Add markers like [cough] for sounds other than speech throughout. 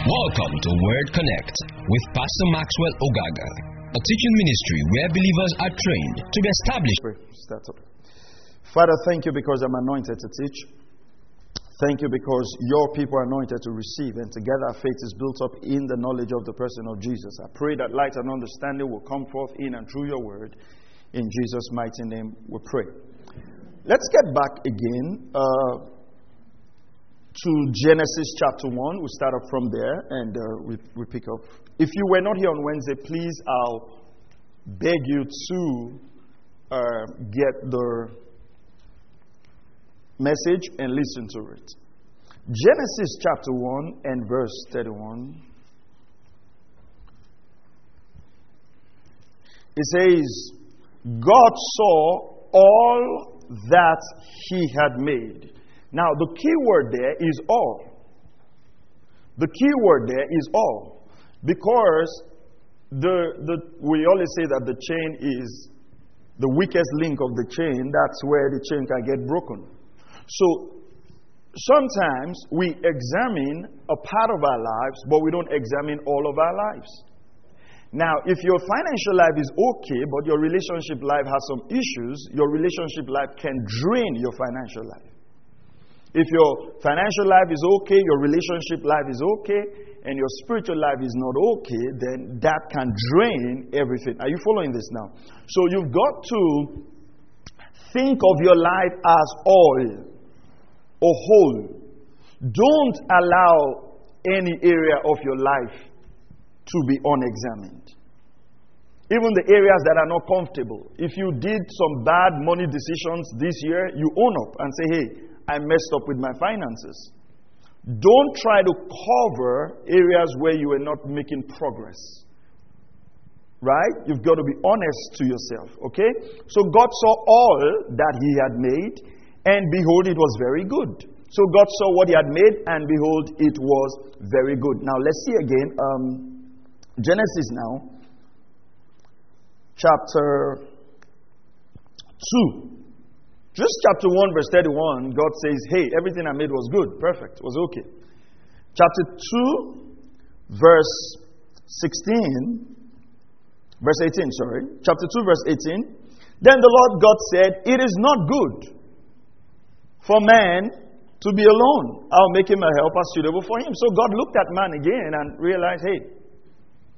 Welcome to Word Connect with Pastor Maxwell Ogaga, a teaching ministry where believers are trained to be established. Father, thank you because I'm anointed to teach. Thank you because your people are anointed to receive, and together our faith is built up in the knowledge of the person of Jesus. I pray that light and understanding will come forth in and through your word. In Jesus' mighty name, we pray. Let's get back again. Uh, to Genesis chapter 1. We start up from there and uh, we, we pick up. If you were not here on Wednesday, please, I'll beg you to uh, get the message and listen to it. Genesis chapter 1 and verse 31. It says, God saw all that he had made now, the key word there is all. The key word there is all. Because the, the, we always say that the chain is the weakest link of the chain. That's where the chain can get broken. So, sometimes we examine a part of our lives, but we don't examine all of our lives. Now, if your financial life is okay, but your relationship life has some issues, your relationship life can drain your financial life. If your financial life is okay, your relationship life is okay, and your spiritual life is not okay, then that can drain everything. Are you following this now? So you've got to think of your life as all or whole. Don't allow any area of your life to be unexamined. Even the areas that are not comfortable. If you did some bad money decisions this year, you own up and say, hey, I messed up with my finances. Don't try to cover areas where you are not making progress. Right? You've got to be honest to yourself. Okay? So God saw all that He had made, and behold, it was very good. So God saw what He had made, and behold, it was very good. Now let's see again. Um, Genesis now, chapter 2. Just chapter 1, verse 31, God says, Hey, everything I made was good, perfect, was okay. Chapter 2, verse 16, verse 18, sorry. Chapter 2, verse 18. Then the Lord God said, It is not good for man to be alone. I'll make him a helper suitable for him. So God looked at man again and realized, hey,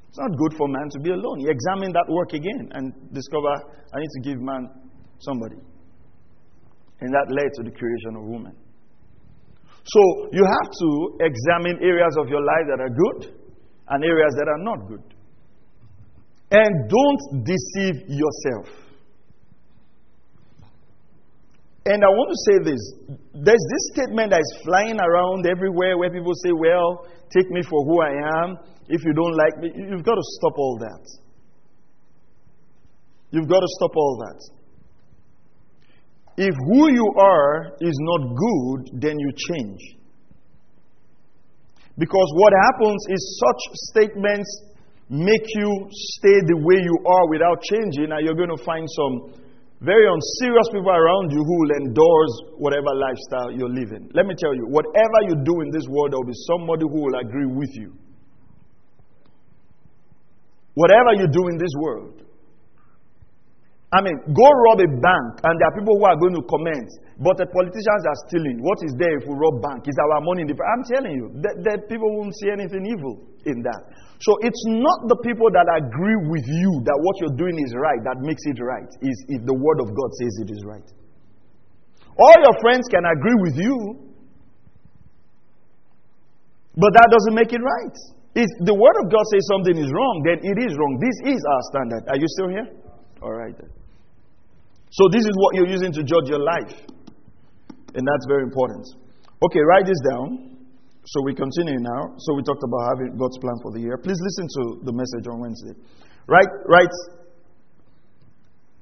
it's not good for man to be alone. He examined that work again and discovered, I need to give man somebody. And that led to the creation of woman. So you have to examine areas of your life that are good and areas that are not good. And don't deceive yourself. And I want to say this there's this statement that is flying around everywhere where people say, Well, take me for who I am. If you don't like me, you've got to stop all that. You've got to stop all that. If who you are is not good, then you change. Because what happens is such statements make you stay the way you are without changing, and you're going to find some very unserious people around you who will endorse whatever lifestyle you're living. Let me tell you, whatever you do in this world, there will be somebody who will agree with you. Whatever you do in this world, I mean, go rob a bank, and there are people who are going to comment. But the politicians are stealing. What is there if we rob bank? Is our money in the I'm telling you, the, that people won't see anything evil in that. So it's not the people that agree with you that what you're doing is right that makes it right. Is if the word of God says it is right. All your friends can agree with you, but that doesn't make it right. If the word of God says something is wrong, then it is wrong. This is our standard. Are you still here? All right then. So, this is what you're using to judge your life. And that's very important. Okay, write this down. So, we continue now. So, we talked about having God's plan for the year. Please listen to the message on Wednesday. Write, write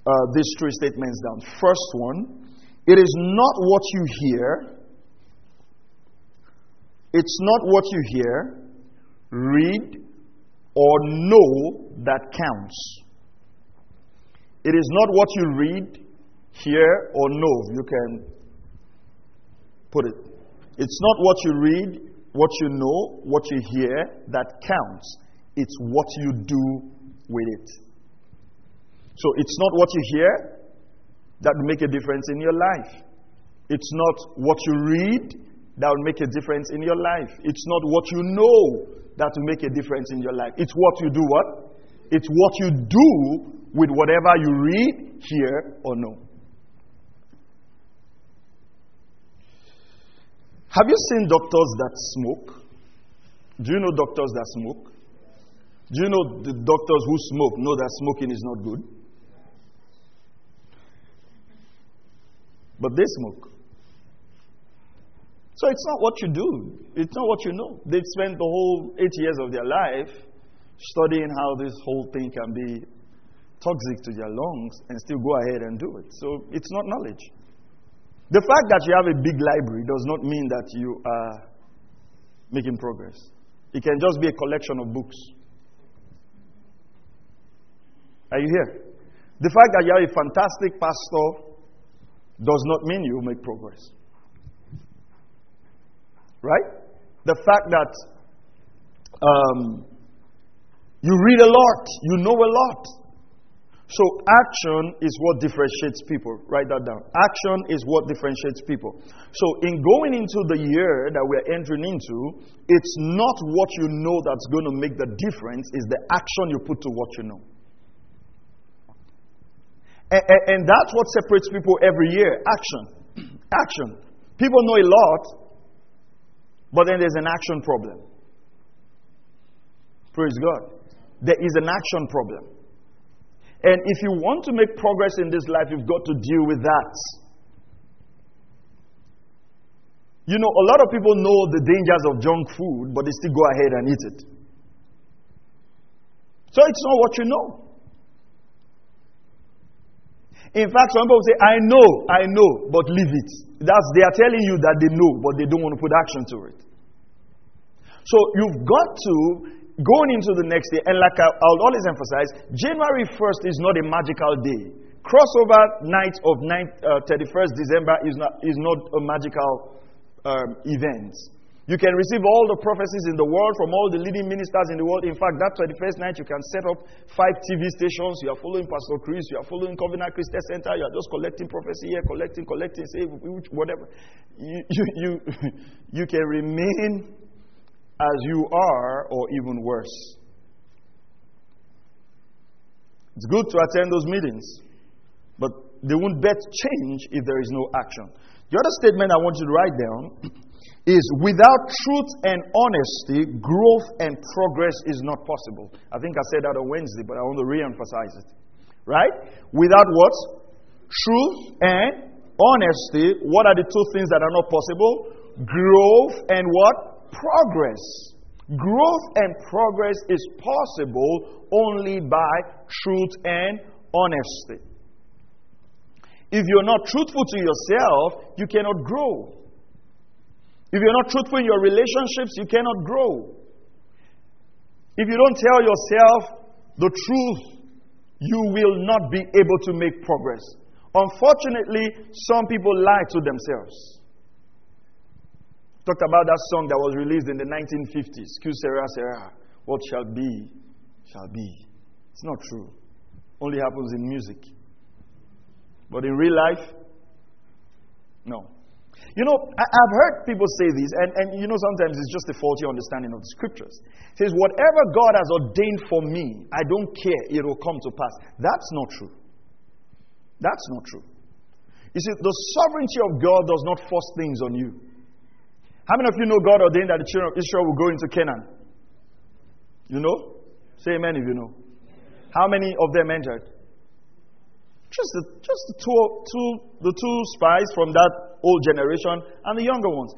uh, these three statements down. First one it is not what you hear, it's not what you hear, read, or know that counts. It is not what you read, hear, or know. You can put it. It's not what you read, what you know, what you hear that counts. It's what you do with it. So it's not what you hear that will make a difference in your life. It's not what you read that will make a difference in your life. It's not what you know that will make a difference in your life. It's what you do what? It's what you do with whatever you read, hear, or know. Have you seen doctors that smoke? Do you know doctors that smoke? Do you know the doctors who smoke know that smoking is not good? But they smoke. So it's not what you do, it's not what you know. They've spent the whole eight years of their life studying how this whole thing can be toxic to their lungs and still go ahead and do it. So it's not knowledge. The fact that you have a big library does not mean that you are making progress. It can just be a collection of books. Are you here? The fact that you have a fantastic pastor does not mean you make progress. Right? The fact that um, you read a lot, you know a lot, so, action is what differentiates people. Write that down. Action is what differentiates people. So, in going into the year that we're entering into, it's not what you know that's going to make the difference, it's the action you put to what you know. And, and, and that's what separates people every year action. [clears throat] action. People know a lot, but then there's an action problem. Praise God. There is an action problem. And if you want to make progress in this life, you've got to deal with that. You know, a lot of people know the dangers of junk food, but they still go ahead and eat it. So it's not what you know. In fact, some people say, I know, I know, but leave it. That's, they are telling you that they know, but they don't want to put action to it. So you've got to going into the next day, and like I, will always emphasize, January 1st is not a magical day. Crossover night of 9, uh, 31st December is not, is not a magical um, event. You can receive all the prophecies in the world from all the leading ministers in the world. In fact, that 31st night, you can set up five TV stations. You are following Pastor Chris, you are following Covenant Christian Center, you are just collecting prophecy here, collecting, collecting, say, whatever. You, you, you, [laughs] you can remain as you are, or even worse. It's good to attend those meetings, but they won't bet change if there is no action. The other statement I want you to write down [clears throat] is without truth and honesty, growth and progress is not possible. I think I said that on Wednesday, but I want to re emphasize it. Right? Without what? Truth and honesty, what are the two things that are not possible? Growth and what? Progress. Growth and progress is possible only by truth and honesty. If you're not truthful to yourself, you cannot grow. If you're not truthful in your relationships, you cannot grow. If you don't tell yourself the truth, you will not be able to make progress. Unfortunately, some people lie to themselves. Talked about that song that was released in the 1950s. Que sera, sera. What shall be, shall be. It's not true. Only happens in music. But in real life, no. You know, I, have heard people say this, and, and you know, sometimes it's just a faulty understanding of the scriptures. It says, Whatever God has ordained for me, I don't care, it will come to pass. That's not true. That's not true. You see, the sovereignty of God does not force things on you. How many of you know God ordained that the children of Israel will go into Canaan? You know? Say amen if you know. How many of them entered? Just the, just the two, two, the two spies from that old generation and the younger ones.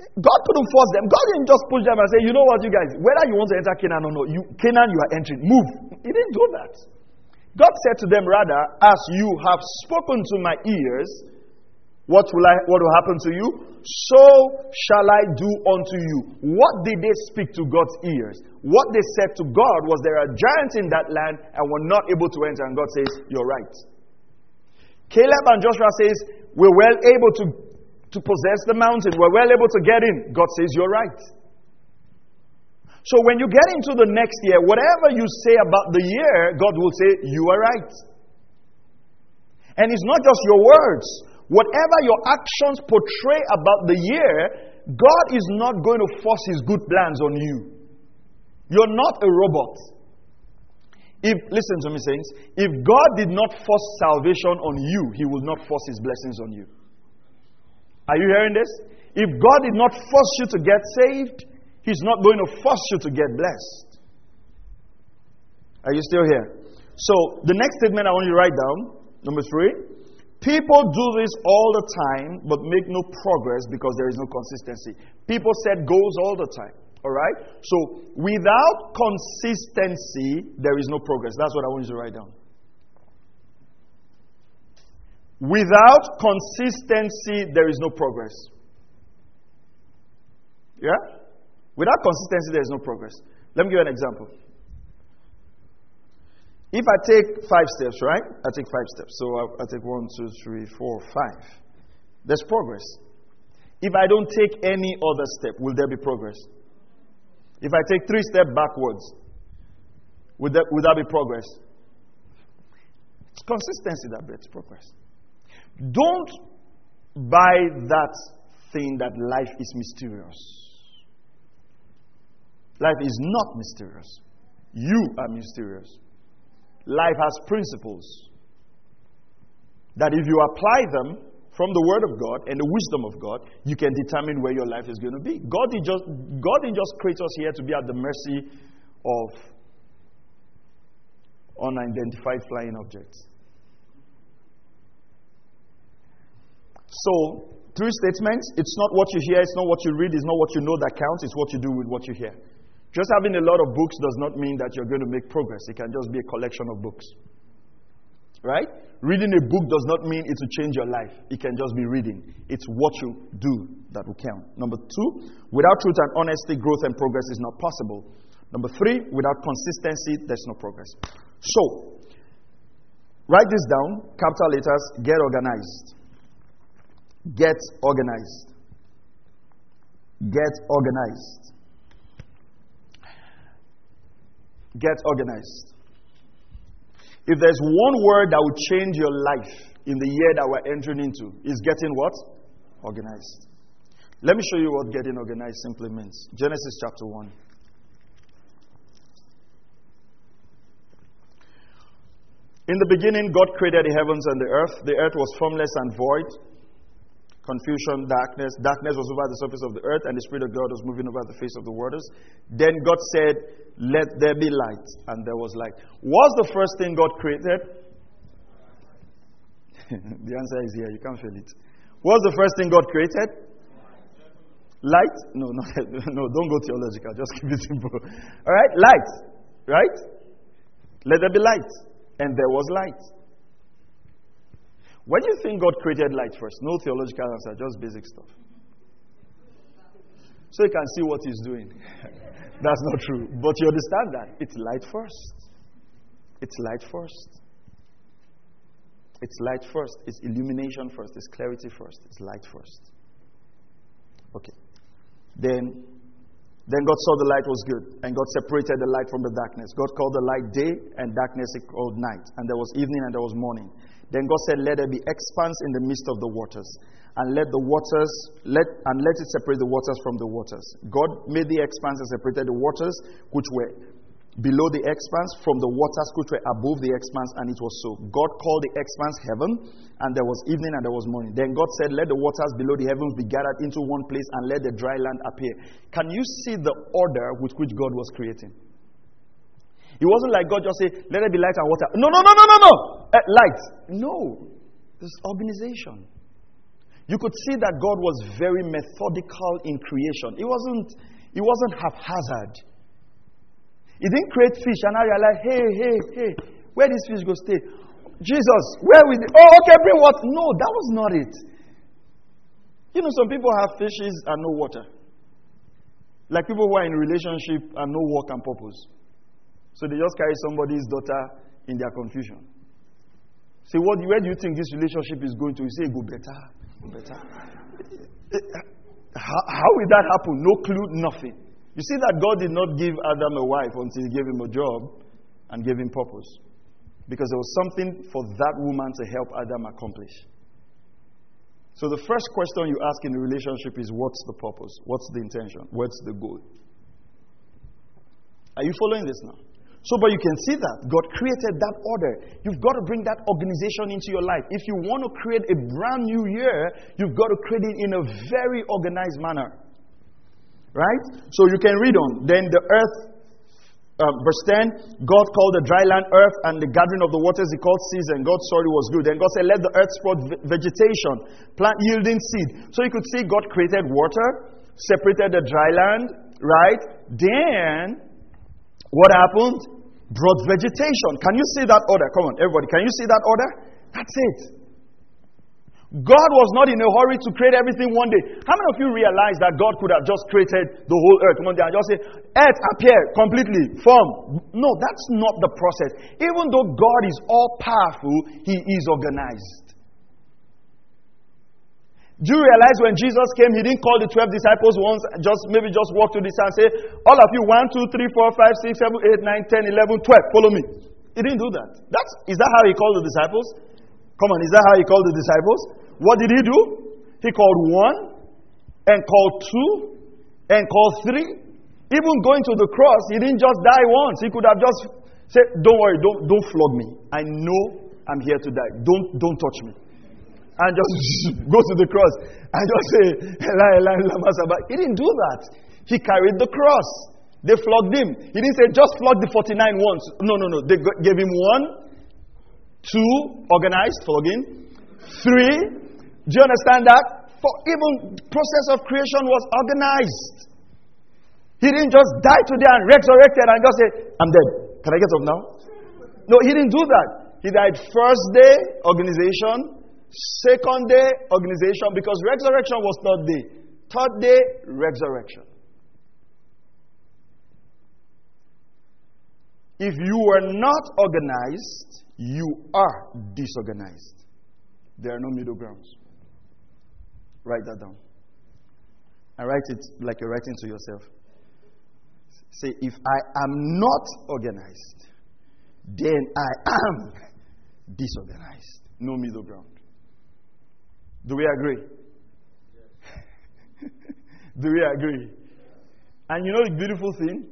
God couldn't force them. God didn't just push them and say, you know what, you guys, whether you want to enter Canaan or not, you, Canaan you are entering. Move. He didn't do that. God said to them, rather, as you have spoken to my ears, what will, I, what will happen to you? So shall I do unto you. What did they speak to God's ears? What they said to God was there are giants in that land and were not able to enter. And God says, You're right. Caleb and Joshua says, We're well able to, to possess the mountain. We're well able to get in. God says, You're right. So when you get into the next year, whatever you say about the year, God will say, You are right. And it's not just your words. Whatever your actions portray about the year, God is not going to force His good plans on you. You're not a robot. If, listen to me, saints, if God did not force salvation on you, He will not force His blessings on you. Are you hearing this? If God did not force you to get saved, He's not going to force you to get blessed. Are you still here? So, the next statement I want you to write down, number three. People do this all the time, but make no progress because there is no consistency. People set goals all the time. All right? So, without consistency, there is no progress. That's what I want you to write down. Without consistency, there is no progress. Yeah? Without consistency, there is no progress. Let me give you an example. If I take five steps, right? I take five steps. So I, I take one, two, three, four, five. There's progress. If I don't take any other step, will there be progress? If I take three steps backwards, would that, would that be progress? It's consistency that brings progress. Don't buy that thing that life is mysterious. Life is not mysterious. You are mysterious. Life has principles that if you apply them from the Word of God and the wisdom of God, you can determine where your life is going to be. God didn't just, God didn't just create us here to be at the mercy of unidentified flying objects. So, three statements. It's not what you hear, it's not what you read, it's not what you know that counts, it's what you do with what you hear. Just having a lot of books does not mean that you're going to make progress. It can just be a collection of books. Right? Reading a book does not mean it will change your life. It can just be reading. It's what you do that will count. Number two, without truth and honesty, growth and progress is not possible. Number three, without consistency, there's no progress. So, write this down, capital letters, get organized. Get organized. Get organized. Get organized. If there's one word that will change your life in the year that we're entering into, is getting what? Organized. Let me show you what getting organized simply means. Genesis chapter 1. In the beginning, God created the heavens and the earth. The earth was formless and void confusion, darkness. Darkness was over the surface of the earth, and the Spirit of God was moving over the face of the waters. Then God said, Let there be light, and there was light. What's the first thing God created? [laughs] the answer is here. You can't feel it. What's the first thing God created? Light? No, no, [laughs] no, don't go theological. Just keep it simple. All right? Light. Right? Let there be light. And there was light. When do you think God created light first? No theological answer, just basic stuff. So you can see what He's doing. [laughs] That's not true. But you understand that. It's light first. It's light first. It's light first. It's illumination first. It's clarity first. It's light first. Okay. Then then God saw the light was good, and God separated the light from the darkness. God called the light day, and darkness he called night. And there was evening and there was morning. Then God said, Let there be expanse in the midst of the waters, and let the waters let and let it separate the waters from the waters. God made the expanse and separated the waters which were below the expanse from the waters which were above the expanse, and it was so. God called the expanse heaven, and there was evening and there was morning. Then God said, Let the waters below the heavens be gathered into one place, and let the dry land appear. Can you see the order with which God was creating? It wasn't like God just say, let there be light and water. No, no, no, no, no, no. Uh, light. No. This organization. You could see that God was very methodical in creation. It wasn't, it wasn't haphazard. He didn't create fish and now you're like, hey, hey, hey, where this fish go stay? Jesus, where we? Oh, okay, bring what? No, that was not it. You know, some people have fishes and no water. Like people who are in relationship and no work and purpose. So they just carry somebody's daughter in their confusion. Say, what, where do you think this relationship is going to? You say, go better. Go better. Eh, eh, how, how will that happen? No clue, nothing. You see that God did not give Adam a wife until he gave him a job and gave him purpose. Because there was something for that woman to help Adam accomplish. So the first question you ask in a relationship is what's the purpose? What's the intention? What's the goal? Are you following this now? So, but you can see that God created that order. You've got to bring that organization into your life. If you want to create a brand new year, you've got to create it in a very organized manner. Right? So you can read on. Then the earth, um, verse 10, God called the dry land earth and the gathering of the waters he called season. God saw it was good. Then God said, Let the earth sprout vegetation, plant yielding seed. So you could see God created water, separated the dry land, right? Then what happened? Brought vegetation. Can you see that order? Come on, everybody. Can you see that order? That's it. God was not in a hurry to create everything one day. How many of you realize that God could have just created the whole earth one day and just say, Earth appear completely, form? No, that's not the process. Even though God is all powerful, He is organized. Do you realize when Jesus came, he didn't call the 12 disciples once, just maybe just walk to this and say, All of you, 1, 2, 3, 4, 5, 6, 7, 8, 9, 10, 11, 12, follow me. He didn't do that. That's, is that how he called the disciples? Come on, is that how he called the disciples? What did he do? He called one, and called two, and called three. Even going to the cross, he didn't just die once. He could have just said, Don't worry, don't, don't flog me. I know I'm here to die. Don't, don't touch me and just [laughs] go to the cross and just say, Eli, Eli, lama sabach. He didn't do that. He carried the cross. They flogged him. He didn't say, just flog the 49 once. No, no, no. They gave him one, two, organized, flogging, three. Do you understand that? For even process of creation was organized. He didn't just die today and resurrected and just say, I'm dead. Can I get up now? No, he didn't do that. He died first day, organization, Second day, organization, because resurrection was third day. Third day, resurrection. If you are not organized, you are disorganized. There are no middle grounds. Write that down. And write it like you're writing to yourself. Say, if I am not organized, then I am disorganized. No middle ground. Do we agree? [laughs] Do we agree? And you know the beautiful thing?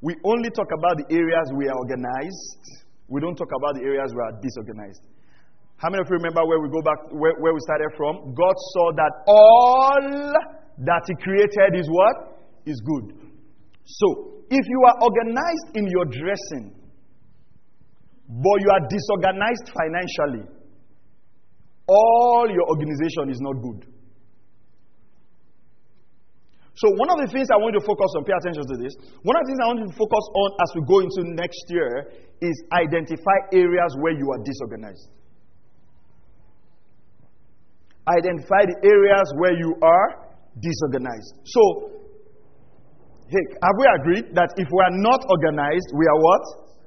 We only talk about the areas we are organized. We don't talk about the areas we are disorganized. How many of you remember where we go back, where, where we started from? God saw that all that He created is what? Is good. So, if you are organized in your dressing, but you are disorganized financially, all your organization is not good. So, one of the things I want you to focus on, pay attention to this. One of the things I want you to focus on as we go into next year is identify areas where you are disorganized. Identify the areas where you are disorganized. So, hey, have we agreed that if we are not organized, we are what?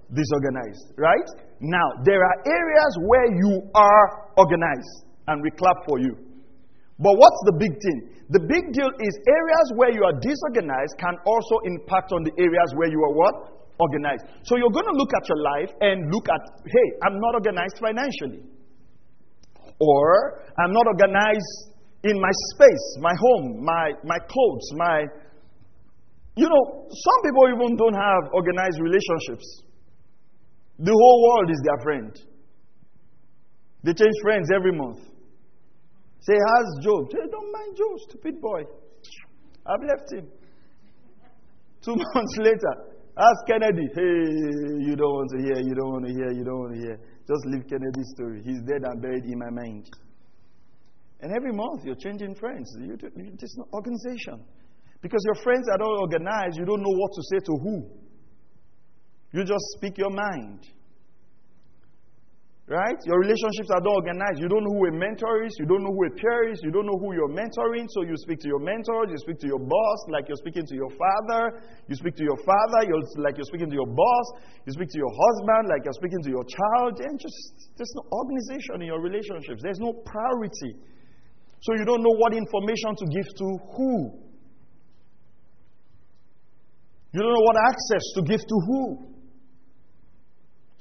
Disorganized, right? Now, there are areas where you are organized and we clap for you. But what's the big thing? The big deal is areas where you are disorganized can also impact on the areas where you are what? Organized. So you're going to look at your life and look at, hey, I'm not organized financially. Or I'm not organized in my space, my home, my, my clothes, my. You know, some people even don't have organized relationships. The whole world is their friend. They change friends every month. Say, how's Job? Say, don't mind Job, stupid boy. I've left him. Two [laughs] months later, ask Kennedy. Hey, you don't want to hear, you don't want to hear, you don't want to hear. Just leave Kennedy's story. He's dead and buried in my mind. And every month you're changing friends. You it's not organization. Because your friends are not organized, you don't know what to say to who. You just speak your mind. Right? Your relationships are not organized. You don't know who a mentor is. You don't know who a peer is. You don't know who you're mentoring. So you speak to your mentor. You speak to your boss like you're speaking to your father. You speak to your father you're, like you're speaking to your boss. You speak to your husband like you're speaking to your child. And just, there's no organization in your relationships. There's no priority. So you don't know what information to give to who. You don't know what access to give to who.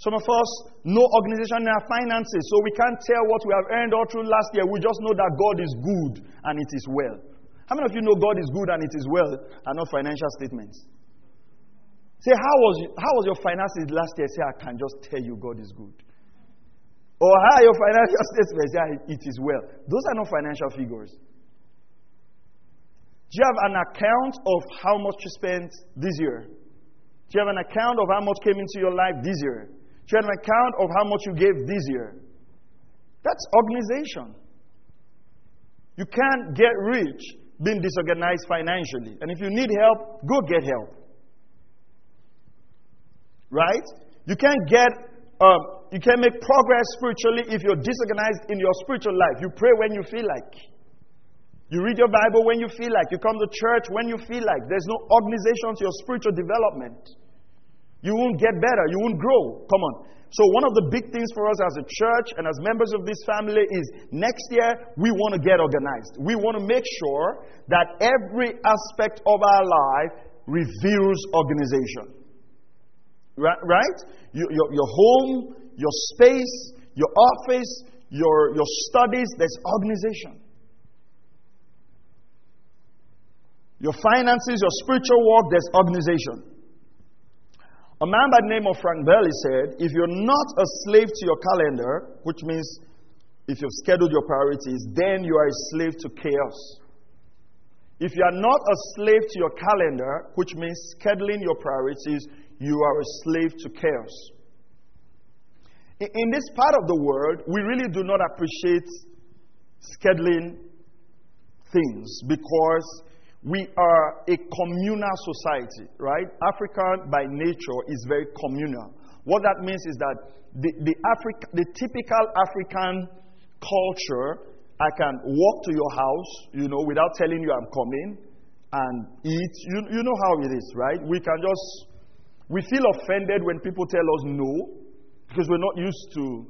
Some of us, no organization in our finances, so we can't tell what we have earned all through last year. We just know that God is good and it is well. How many of you know God is good and it is well and not financial statements? Say, how was, how was your finances last year? Say, I can just tell you God is good. Or how are your financial [laughs] statements? Yeah, it is well. Those are not financial figures. Do you have an account of how much you spent this year? Do you have an account of how much came into your life this year? Have an account of how much you gave this year. That's organization. You can't get rich being disorganized financially. And if you need help, go get help. Right? You can't get, um, you can't make progress spiritually if you're disorganized in your spiritual life. You pray when you feel like. You read your Bible when you feel like. You come to church when you feel like. There's no organization to your spiritual development. You won't get better. You won't grow. Come on. So, one of the big things for us as a church and as members of this family is next year we want to get organized. We want to make sure that every aspect of our life reveals organization. Right? Your, your, your home, your space, your office, your, your studies, there's organization. Your finances, your spiritual work, there's organization. A man by the name of Frank Burley said, If you're not a slave to your calendar, which means if you've scheduled your priorities, then you are a slave to chaos. If you are not a slave to your calendar, which means scheduling your priorities, you are a slave to chaos. In this part of the world, we really do not appreciate scheduling things because we are a communal society, right? Africa by nature is very communal. What that means is that the, the, Afri- the typical African culture, I can walk to your house, you know, without telling you I'm coming and eat. You, you know how it is, right? We can just, we feel offended when people tell us no because we're not used to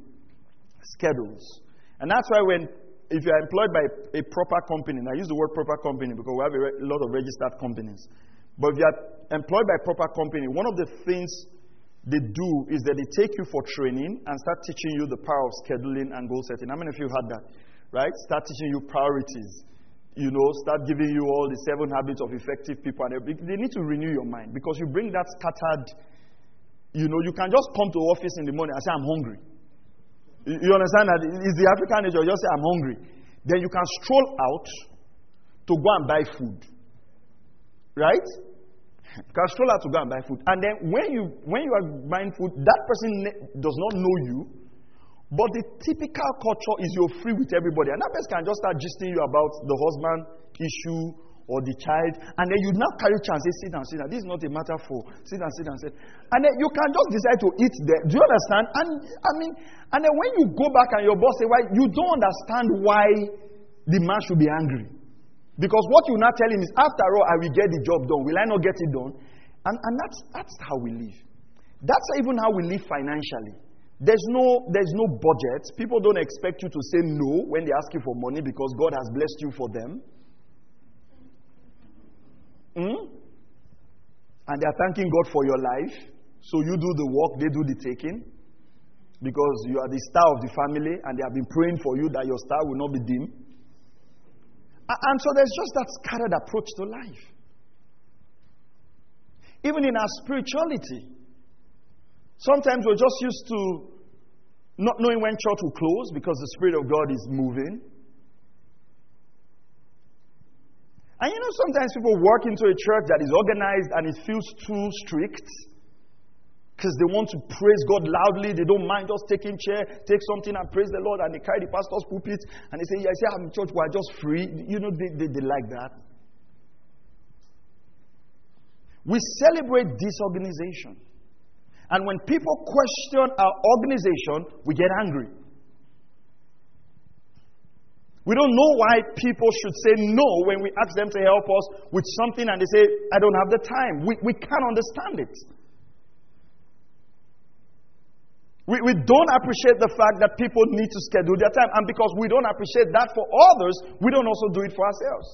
schedules. And that's why when if you are employed by a proper company, and I use the word proper company because we have a, lot of registered companies. But if you are employed by a proper company, one of the things they do is that they take you for training and start teaching you the power of scheduling and goal setting. How many of you had that? Right? Start teaching you priorities. You know, start giving you all the seven habits of effective people. And they need to renew your mind because you bring that scattered. You know, you can just come to office in the morning and say, I'm hungry. You understand that? It's the African nature. Just say, I'm hungry. Then you can stroll out to go and buy food. Right? You can stroll out to go and buy food. And then when you, when you are buying food, that person does not know you. But the typical culture is you're free with everybody. And that person can just start gisting you about the husband issue or the child, and then you now carry chance, sit down, sit down. This is not a matter for sit down, sit down, sit. And then you can just decide to eat there. Do you understand? And I mean, and then when you go back and your boss say, why you don't understand why the man should be angry. Because what you now tell him is, after all, I will get the job done. Will I not get it done? And, and that's, that's how we live. That's even how we live financially. There's no, there's no budget. People don't expect you to say no when they ask you for money because God has blessed you for them. Hmm? And they are thanking God for your life. So you do the work, they do the taking. Because you are the star of the family and they have been praying for you that your star will not be dim. And so there's just that scattered approach to life. Even in our spirituality, sometimes we're just used to not knowing when church will close because the Spirit of God is moving. And you know, sometimes people walk into a church that is organized and it feels too strict because they want to praise God loudly. They don't mind just taking chair, take something and praise the Lord, and they carry the pastor's pulpit and they say, "Yeah, I say I'm in church. We're just free." You know, they, they, they like that. We celebrate disorganization, and when people question our organization, we get angry. We don't know why people should say no when we ask them to help us with something and they say, I don't have the time. We, we can't understand it. We, we don't appreciate the fact that people need to schedule their time. And because we don't appreciate that for others, we don't also do it for ourselves.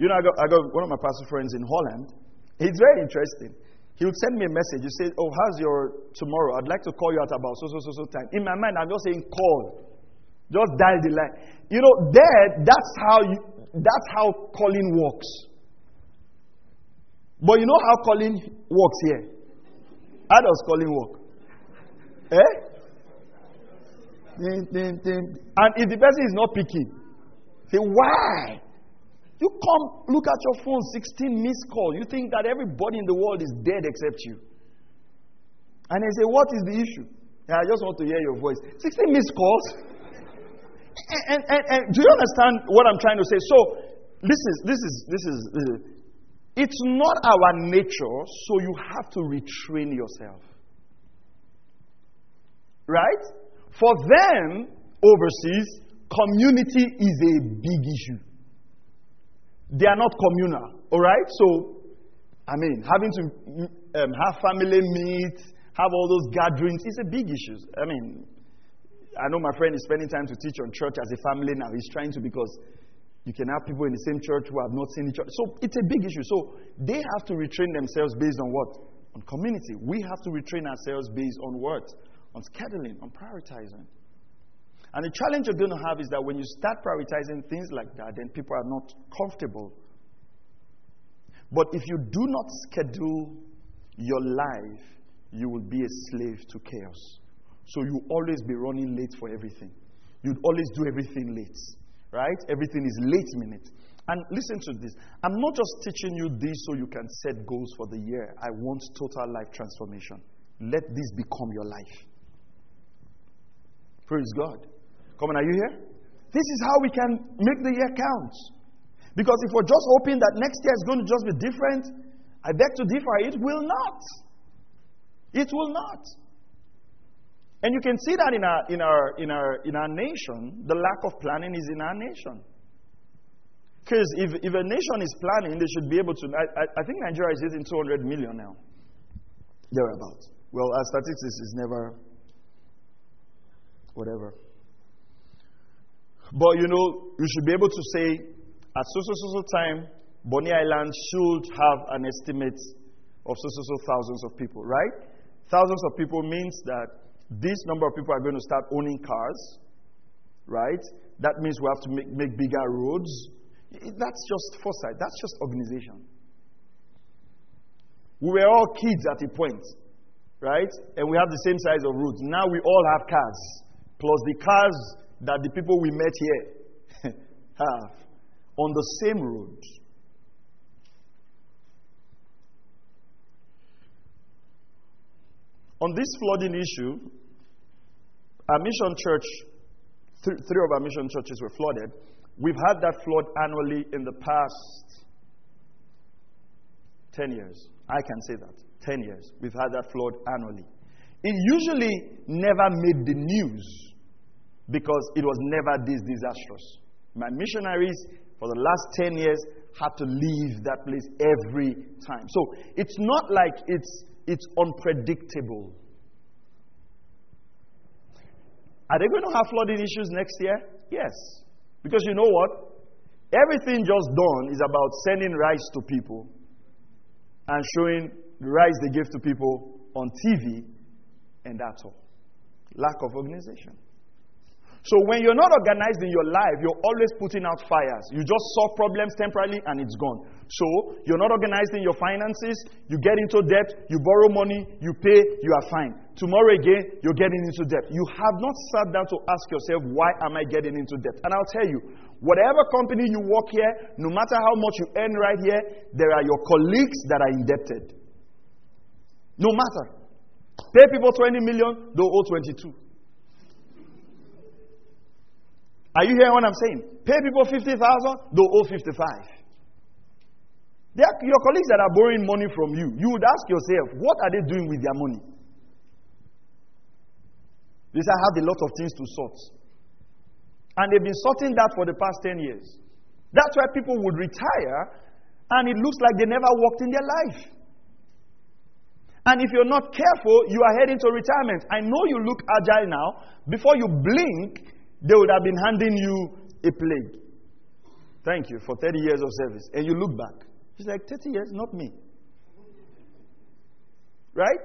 You know, I got, I got one of my pastor friends in Holland. He's very interesting. He would send me a message. He said, Oh, how's your tomorrow? I'd like to call you at about so, so, so, so time. In my mind, I'm just saying call. Just dial the line. You know, there, that's how you, that's how calling works. But you know how calling works here? How does calling work? Eh? And if the person is not picking, say, why? You come, look at your phone, 16 missed calls. You think that everybody in the world is dead except you. And they say, What is the issue? Yeah, I just want to hear your voice. 16 missed calls? And, and, and, do you understand what I'm trying to say? So, this is, this is, this is, this is, it's not our nature, so you have to retrain yourself. Right? For them, overseas, community is a big issue. They are not communal, all right? So, I mean, having to um, have family meet, have all those gatherings is a big issue. I mean, I know my friend is spending time to teach on church as a family now. He's trying to because you can have people in the same church who have not seen each other. So it's a big issue. So they have to retrain themselves based on what? On community. We have to retrain ourselves based on what? On scheduling, on prioritizing. And the challenge you're going to have is that when you start prioritizing things like that, then people are not comfortable. But if you do not schedule your life, you will be a slave to chaos. So you always be running late for everything. You'd always do everything late, right? Everything is late minute. And listen to this. I'm not just teaching you this so you can set goals for the year. I want total life transformation. Let this become your life. Praise God. Come on, are you here? This is how we can make the year count. Because if we're just hoping that next year is going to just be different, I beg to differ. It will not. It will not. And you can see that in our, in our, in our, in our nation. The lack of planning is in our nation. Because if, if a nation is planning, they should be able to. I, I, think Nigeria is hitting 200 million now. Thereabouts. Well, our statistics is never whatever. But you know, you should be able to say at so so so so time, Bonny Island should have an estimate of so so so thousands of people, right? Thousands of people means that this number of people are going to start owning cars, right? That means we have to make, make bigger roads. That's just foresight, that's just organization. We were all kids at a point, right? And we have the same size of roads. Now we all have cars, plus the cars that the people we met here [laughs] have on the same road. On this flooding issue, our mission church, th- three of our mission churches were flooded. We've had that flood annually in the past 10 years. I can say that. 10 years. We've had that flood annually. It usually never made the news because it was never this disastrous. My missionaries for the last 10 years had to leave that place every time. So it's not like it's, it's unpredictable. Are they going to have flooding issues next year? Yes. Because you know what? Everything just done is about sending rice to people and showing the rice they give to people on TV, and that's all. Lack of organization. So when you're not organized in your life, you're always putting out fires. You just solve problems temporarily and it's gone. So you're not organized in your finances, you get into debt, you borrow money, you pay, you are fine. Tomorrow again, you're getting into debt. You have not sat down to ask yourself, why am I getting into debt? And I'll tell you, whatever company you work here, no matter how much you earn right here, there are your colleagues that are indebted. No matter. Pay people 20 million, they'll owe 22. Are you hearing what I'm saying? Pay people 50,000, they'll owe 55. They are your colleagues that are borrowing money from you. You would ask yourself, what are they doing with their money? They say, I have a lot of things to sort. And they've been sorting that for the past 10 years. That's why people would retire and it looks like they never worked in their life. And if you're not careful, you are heading to retirement. I know you look agile now. Before you blink, they would have been handing you a plague. Thank you for 30 years of service. And you look back. She's like, 30 years? Not me. Right?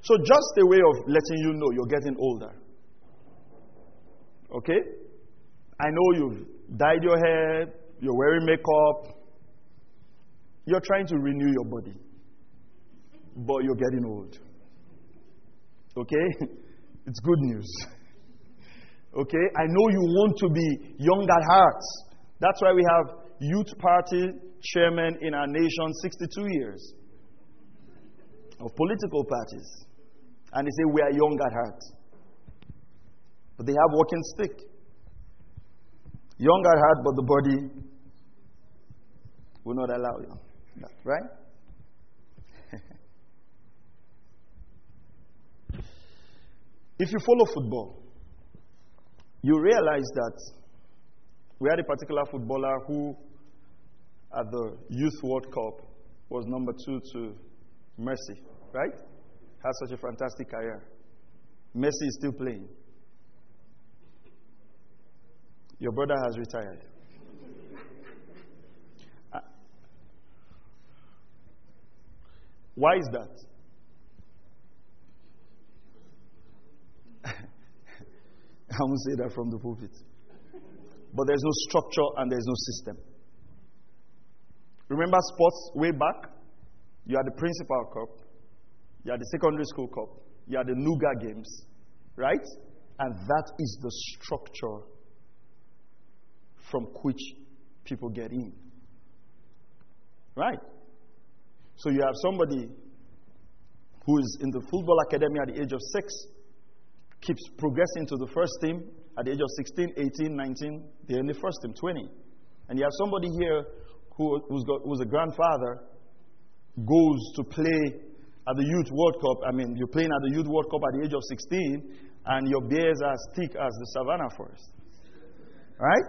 So, just a way of letting you know you're getting older. Okay? I know you've dyed your hair, you're wearing makeup, you're trying to renew your body, but you're getting old. Okay? [laughs] It's good news. [laughs] Okay? I know you want to be young at heart. That's why we have youth party chairman in our nation 62 years of political parties. And they say we are young at heart. But they have walking stick. Young at heart, but the body will not allow you. Right? [laughs] if you follow football, you realize that we had a particular footballer who, at the Youth World Cup, was number two to Messi, right? Had such a fantastic career. Messi is still playing. Your brother has retired. Uh, why is that? [laughs] I won't say that from the pulpit. But there's no structure and there's no system. Remember sports way back? You had the principal cup, you had the secondary school cup, you had the Nuga games, right? And that is the structure from which people get in. Right? So you have somebody who is in the football academy at the age of six, keeps progressing to the first team at the age of 16, 18, 19, they're in the first team, 20. And you have somebody here who, who's, got, who's a grandfather, goes to play at the Youth World Cup. I mean, you're playing at the Youth World Cup at the age of 16, and your bears are as thick as the savannah forest. Right?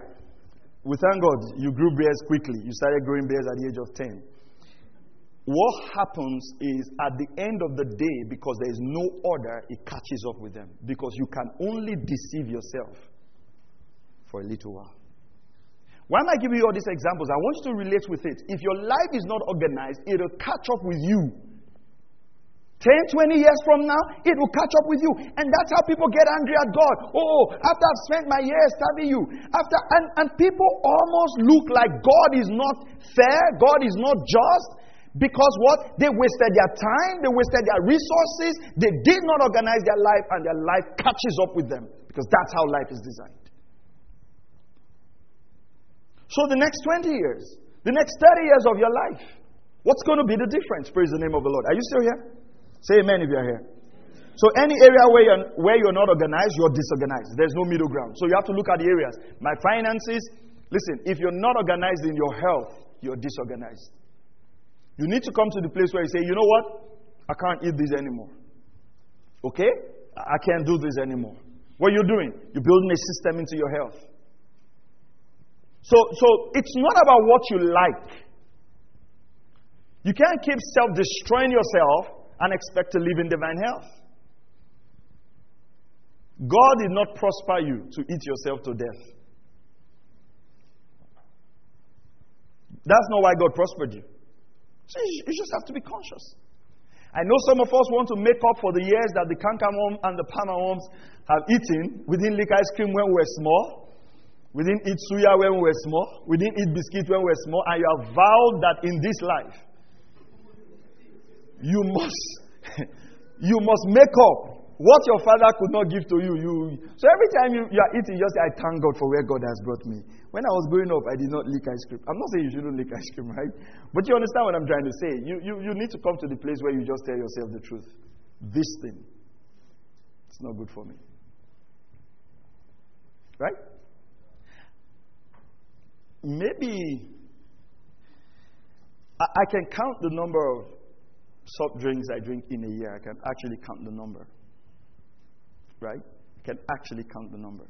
We thank God you grew bears quickly. You started growing bears at the age of 10. What happens is at the end of the day, because there is no order, it catches up with them. Because you can only deceive yourself for a little while. Why am I giving you all these examples? I want you to relate with it. If your life is not organized, it'll catch up with you. 10, 20 years from now, it will catch up with you. And that's how people get angry at God. Oh, after I've spent my years serving you, after and, and people almost look like God is not fair, God is not just. Because what? They wasted their time, they wasted their resources, they did not organize their life, and their life catches up with them. Because that's how life is designed. So, the next 20 years, the next 30 years of your life, what's going to be the difference? Praise the name of the Lord. Are you still here? Say amen if you're here. So any area where you're, where you're not organized, you're disorganized. There's no middle ground. So you have to look at the areas. My finances, listen, if you're not organized in your health, you're disorganized. You need to come to the place where you say, you know what? I can't eat this anymore. Okay? I can't do this anymore. What are you doing? You're building a system into your health. So, so it's not about what you like. You can't keep self destroying yourself and expect to live in divine health. God did not prosper you to eat yourself to death. That's not why God prospered you. So you just have to be conscious. I know some of us want to make up for the years that the cankerworm and the palmerworms have eaten. We didn't lick ice cream when we were small. We didn't eat suya when we were small. We didn't eat biscuit when we were small. And you have vowed that in this life, you must, [laughs] you must make up what your father could not give to you. you so every time you, you are eating, you just say, I thank God for where God has brought me. When I was growing up, I did not lick ice cream. I'm not saying you shouldn't lick ice cream, right? But you understand what I'm trying to say. You, you, you need to come to the place where you just tell yourself the truth. This thing, it's not good for me. Right? Maybe I, I can count the number of soft drinks I drink in a year, I can actually count the number. Right? Can actually count the number.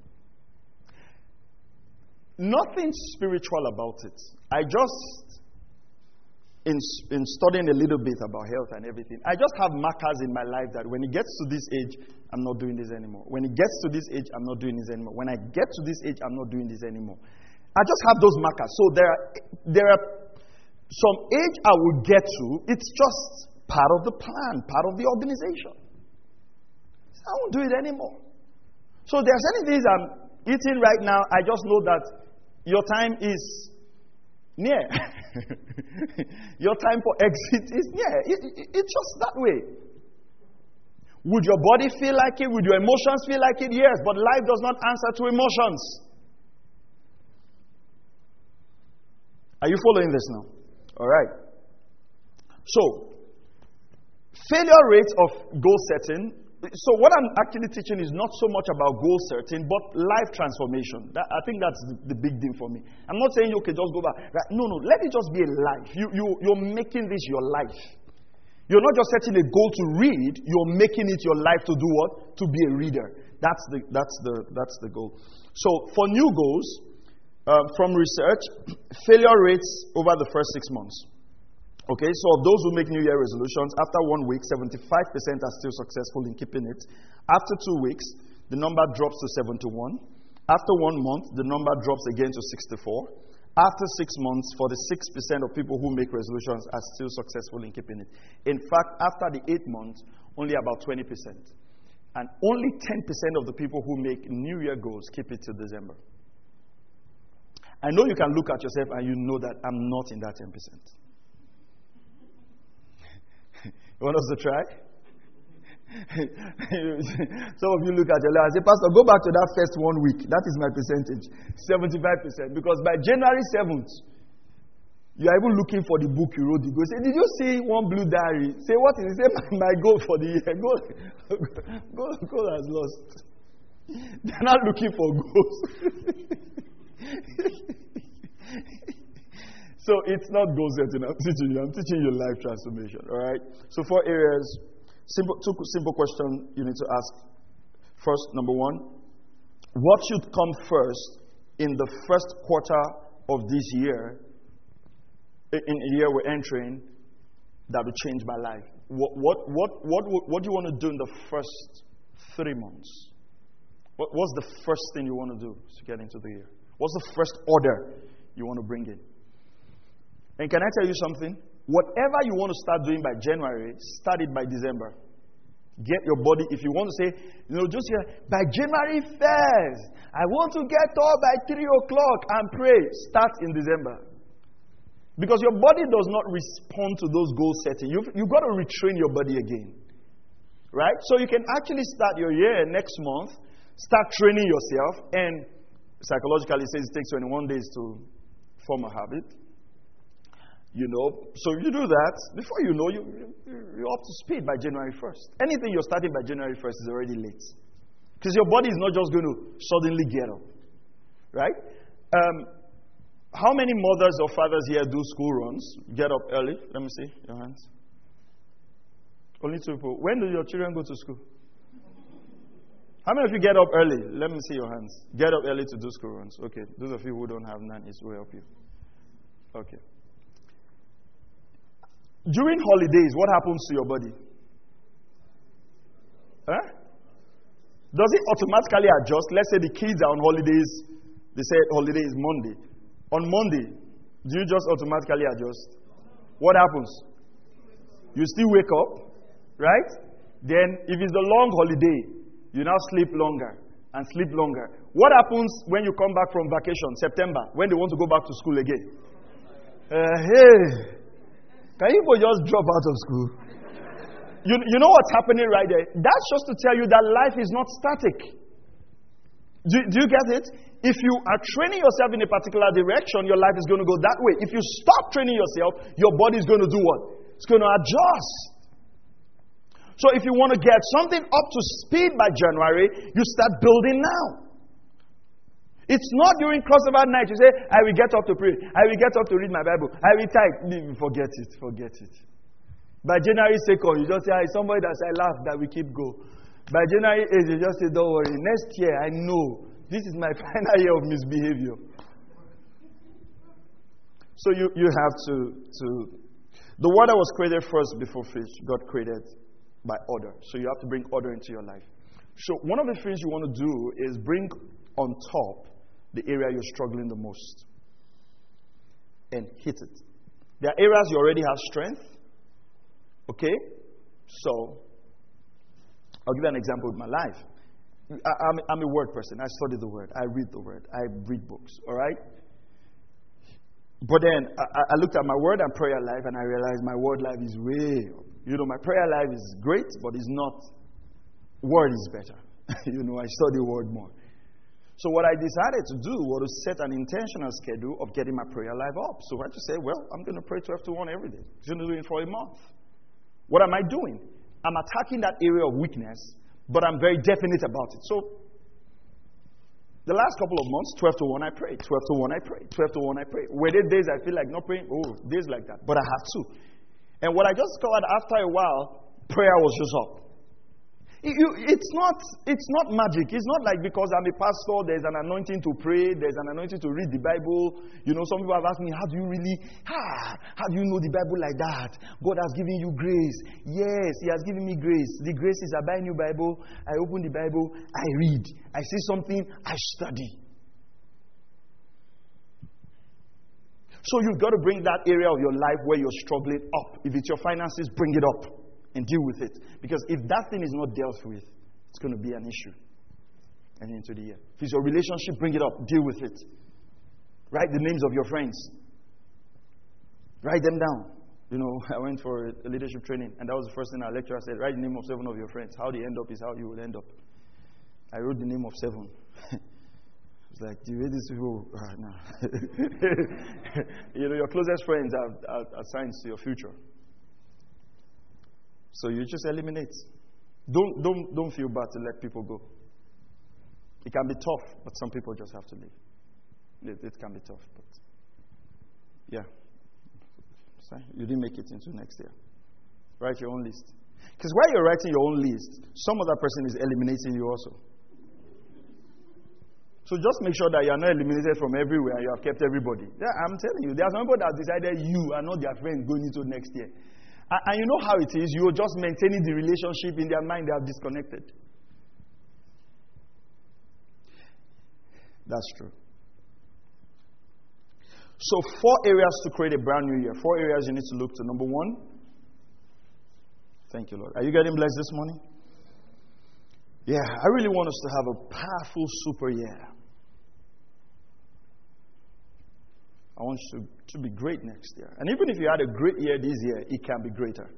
Nothing spiritual about it. I just, in, in studying a little bit about health and everything, I just have markers in my life that when it gets to this age, I'm not doing this anymore. When it gets to this age, I'm not doing this anymore. When I get to this age, I'm not doing this anymore. I just have those markers. So there are, there are some age I will get to, it's just part of the plan, part of the organization. I won't do it anymore. So there are certain things I'm eating right now. I just know that your time is near. [laughs] your time for exit is near. It, it, it's just that way. Would your body feel like it? Would your emotions feel like it? Yes, but life does not answer to emotions. Are you following this now? All right. So, failure rate of goal setting so what I'm actually teaching is not so much about goal setting, but life transformation. That, I think that's the, the, big thing for me. I'm not saying, okay, just go back. Right? No, no, let it just be a life. You, you, you're making this your life. You're not just setting a goal to read, you're making it your life to do what? To be a reader. That's the, that's the, that's the goal. So for new goals, uh, from research, failure rates over the first six months. Okay, so of those who make New Year resolutions, after one week, 75% are still successful in keeping it. After two weeks, the number drops to 71. After one month, the number drops again to 64. After six months, 46% of people who make resolutions are still successful in keeping it. In fact, after the eight months, only about 20%. And only 10% of the people who make New Year goals keep it till December. I know you can look at yourself and you know that I'm not in that 10%. You want us to try? [laughs] Some of you look at your life and say, Pastor, go back to that first one week. That is my percentage 75%. Because by January 7th, you are even looking for the book you wrote. You go say, Did you see one blue diary? Say, What is it? Say, My, my goal for the year. [laughs] Goal, goal, goal has lost. They're not looking for goals. [laughs] So it's not goal setting. [laughs] I'm teaching you. I'm teaching you life transformation. All right. So four areas. Simple. Two simple questions you need to ask. First, number one, what should come first in the first quarter of this year? In a year we're entering, that will change my life. What what what what what do you want to do in the first three months? What, what's the first thing you want to do to get into the year? What's the first order you want to bring in? And can I tell you something? Whatever you want to start doing by January, start it by December. Get your body, if you want to say, you know, just here, by January 1st, I want to get up by 3 o'clock and pray. Start in December. Because your body does not respond to those goal settings. You've, you've got to retrain your body again. Right? So you can actually start your year next month, start training yourself, and psychologically it says it takes 21 days to form a habit. You know, so you do that, before you know, you, you're up to speed by January 1st. Anything you're starting by January 1st is already late. Because your body is not just going to suddenly get up. Right? Um, how many mothers or fathers here do school runs? Get up early? Let me see your hands. Only two people. When do your children go to school? How many of you get up early? Let me see your hands. Get up early to do school runs. Okay. Those of you who don't have nannies will help you. Okay. During holidays, what happens to your body? Huh? Does it automatically adjust? Let's say the kids are on holidays. They say holiday is Monday. On Monday, do you just automatically adjust? What happens? You still wake up, right? Then, if it's a long holiday, you now sleep longer and sleep longer. What happens when you come back from vacation, September, when they want to go back to school again? Uh, hey, can you just drop out of school? You, you know what's happening right there? That's just to tell you that life is not static. Do, do you get it? If you are training yourself in a particular direction, your life is going to go that way. If you stop training yourself, your body is going to do what? It's going to adjust. So if you want to get something up to speed by January, you start building now. It's not during crossover night. You say, I will get up to pray. I will get up to read my Bible. I will type. Forget it. Forget it. By January 2nd, you just say, ah, somebody that I laugh that we keep go. By January 8th, you just say, don't worry. Next year, I know this is my [laughs] final year of misbehavior. So you, you have to, to The water was created first before fish. God created by order. So you have to bring order into your life. So one of the things you want to do is bring on top the area you're struggling the most and hit it. There are areas you already have strength. Okay? So, I'll give you an example with my life. I, am a word person. I study the word. I read the word. I read books. All right? But then I, I looked at my word and prayer life and I realized my word life is way. You know, my prayer life is great, but it's not. Word is better. [laughs] you know, I study word more. So what I decided to do was to set an intentional schedule of getting my prayer life up. So I just said, well, I'm going to pray 12 to 1 every day. I'm going to do it for a month. What am I doing? I'm attacking that area of weakness, but I'm very definite about it. So the last couple of months, 12 to 1 I pray, 12 to 1 I pray, 12 to 1 I pray. Were there days I feel like not praying? Oh, days like that. But I have to. And what I just discovered after a while, prayer was just up. It's not, it's not magic. It's not like because I'm a pastor, there's an anointing to pray, there's an anointing to read the Bible. You know, some people have asked me, How do you really, ah, how do you know the Bible like that? God has given you grace. Yes, He has given me grace. The grace is I buy a new Bible, I open the Bible, I read. I see something, I study. So you've got to bring that area of your life where you're struggling up. If it's your finances, bring it up and deal with it. Because if that thing is not dealt with, it's going to be an issue. And into the year. If it's your relationship, bring it up, deal with it. Write the names of your friends. Write them down. You know, [laughs] I went for a leadership training, and that was the first thing our lecturer said write the name of seven of your friends. How they end up is how you will end up. I wrote the name of seven. [laughs] it's like, the way these people are now. you know, your closest friends are, are, are signs to your future. So you just eliminate. Don't, don't, don't feel bad to let people go. It can be tough, but some people just have to leave. It, it can be tough, but yeah. Sorry, you didn't make it into next year. Write your own list. Because while you're writing your own list, some other person is eliminating you also. So just make sure that you are not eliminated from everywhere and you have kept everybody. Yeah, I'm telling you, there are some people that decided you are not their friend going into next year. And you know how it is. You're just maintaining the relationship in their mind, they are disconnected. That's true. So, four areas to create a brand new year. Four areas you need to look to. Number one, thank you, Lord. Are you getting blessed this morning? Yeah, I really want us to have a powerful super year. I want you to, to be great next year. And even if you had a great year this year, it can be greater.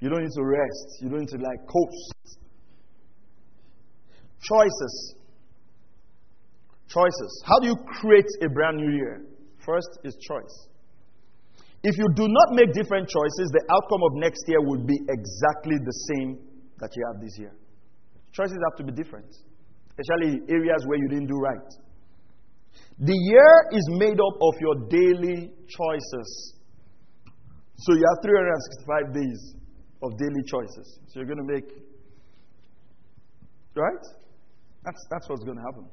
You don't need to rest. You don't need to like coast. Choices. Choices. How do you create a brand new year? First is choice. If you do not make different choices, the outcome of next year will be exactly the same that you have this year. Choices have to be different, especially areas where you didn't do right. The year is made up of your daily choices. So you have 365 days of daily choices. So you're going to make, right? That's, that's what's going to happen.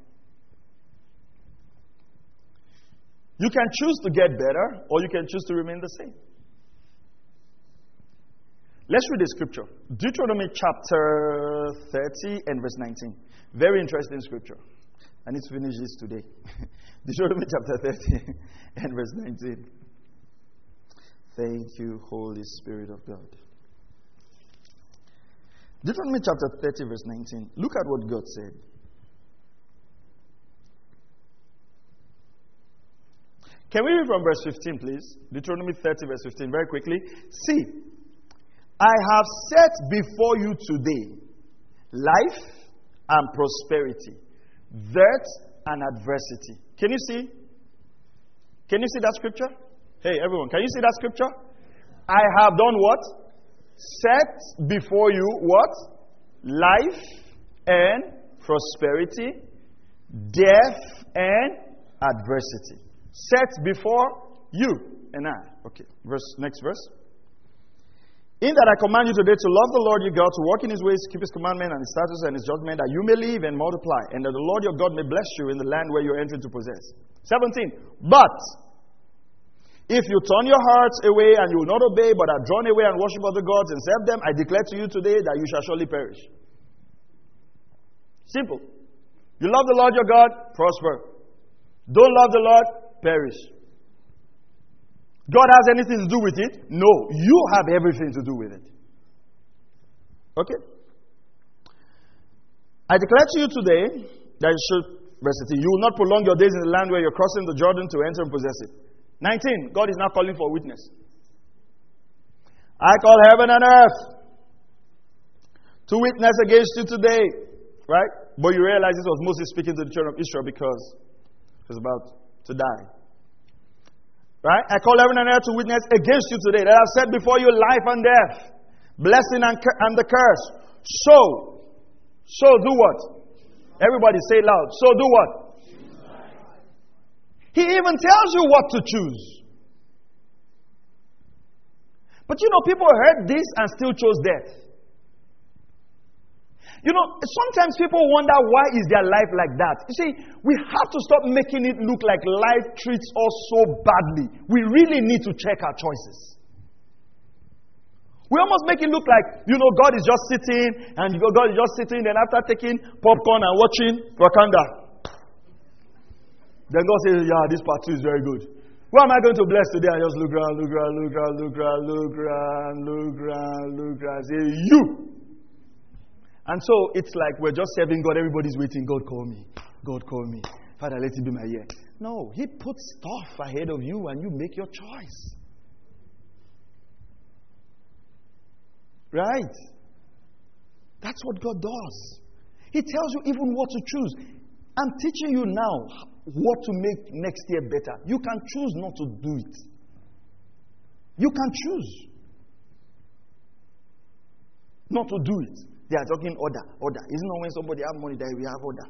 You can choose to get better or you can choose to remain the same. Let's read the scripture Deuteronomy chapter 30 and verse 19. Very interesting scripture. I need to finish this today. [laughs] Deuteronomy chapter 30 [laughs] and verse 19. Thank you, Holy Spirit of God. Deuteronomy chapter 30, verse 19. Look at what God said. Can we read from verse 15, please? Deuteronomy 30, verse 15, very quickly. See, I have set before you today life and prosperity, death and adversity. Can you see? Can you see that scripture? Hey, everyone, can you see that scripture? I have done what? Set before you what? Life and prosperity, death and adversity. Set before you and I. Okay, verse next verse. In that I command you today to love the Lord your God, to walk in his ways, to keep his commandment and his statutes and his judgment, that you may live and multiply, and that the Lord your God may bless you in the land where you're entering to possess. 17. But If you turn your hearts away and you will not obey, but are drawn away and worship other gods and serve them, I declare to you today that you shall surely perish. Simple. You love the Lord your God, prosper. Don't love the Lord, perish. God has anything to do with it? No. You have everything to do with it. Okay? I declare to you today that you should, verse 18, you will not prolong your days in the land where you're crossing the Jordan to enter and possess it. 19, God is now calling for witness. I call heaven and earth to witness against you today. Right? But you realize this was Moses speaking to the children of Israel because he was about to die. Right? I call heaven and earth to witness against you today that I've set before you life and death, blessing and, and the curse. So, so do what? Everybody say loud. So do what? He even tells you what to choose. But you know, people heard this and still chose death. You know, sometimes people wonder why is their life like that. You see, we have to stop making it look like life treats us so badly. We really need to check our choices. We almost make it look like, you know, God is just sitting and God is just sitting and after taking popcorn and watching Wakanda. Then God says, Yeah, this part two is very good. Who am I going to bless today? I just look around, look around, look around, look around, look around, look around, look around. Say, You! And so it's like we're just serving God. Everybody's waiting. God, call me. God, call me. Father, let it be my year. No, He puts stuff ahead of you and you make your choice. Right? That's what God does. He tells you even what to choose. I'm teaching you now what to make next year better. You can choose not to do it. You can choose not to do it. They are talking order, order. Isn't it when somebody have money that we have order?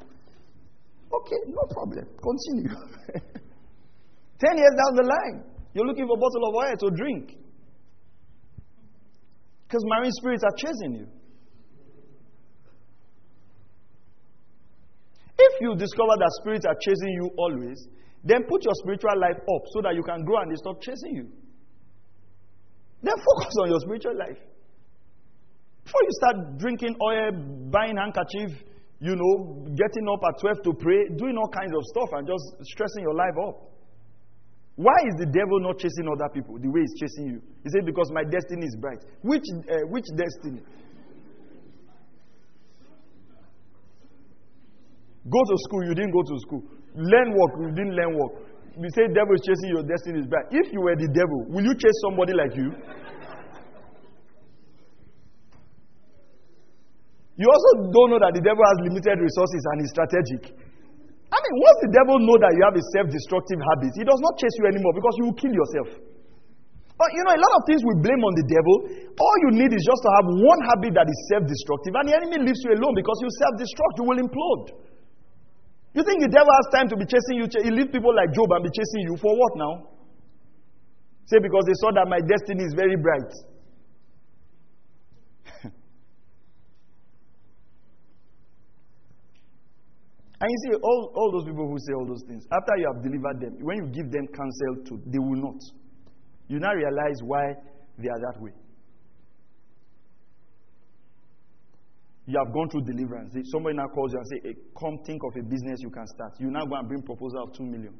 Okay, no problem. Continue. [laughs] Ten years down the line, you're looking for a bottle of oil to drink. Because marine spirits are chasing you. If you discover that spirits are chasing you always, then put your spiritual life up so that you can grow and they stop chasing you. Then focus on your spiritual life. Before you start drinking oil, buying handkerchief, you know, getting up at 12 to pray, doing all kinds of stuff and just stressing your life up. Why is the devil not chasing other people the way he's chasing you? He said, Because my destiny is bright. Which, uh, which destiny? Go to school, you didn't go to school. Learn work, you didn't learn work. You say devil is chasing your destiny is bright. If you were the devil, will you chase somebody like you? You also don't know that the devil has limited resources and is strategic. I mean, once the devil know that you have a self-destructive habit, he does not chase you anymore because you will kill yourself. But you know, a lot of things we blame on the devil. All you need is just to have one habit that is self-destructive, and the enemy leaves you alone because you self-destruct, you will implode. You think the devil has time to be chasing you? He leaves people like Job and be chasing you for what now? Say because they saw that my destiny is very bright. And you see, all, all those people who say all those things, after you have delivered them, when you give them counsel to, they will not. You now realize why they are that way. You have gone through deliverance. Somebody now calls you and say, hey, "Come, think of a business you can start." You now go and bring proposal of two million.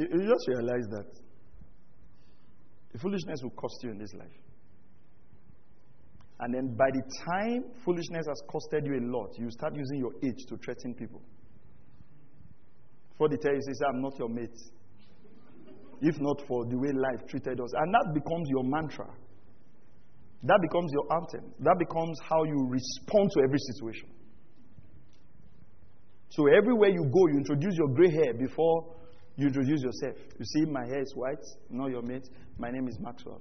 You, you just realize that the foolishness will cost you in this life. And then by the time foolishness has costed you a lot, you start using your age to threaten people. For the tell you, say, I'm not your mate. If not for the way life treated us. And that becomes your mantra. That becomes your anthem. That becomes how you respond to every situation. So everywhere you go, you introduce your gray hair before you introduce yourself. You see, my hair is white, not your mate. My name is Maxwell.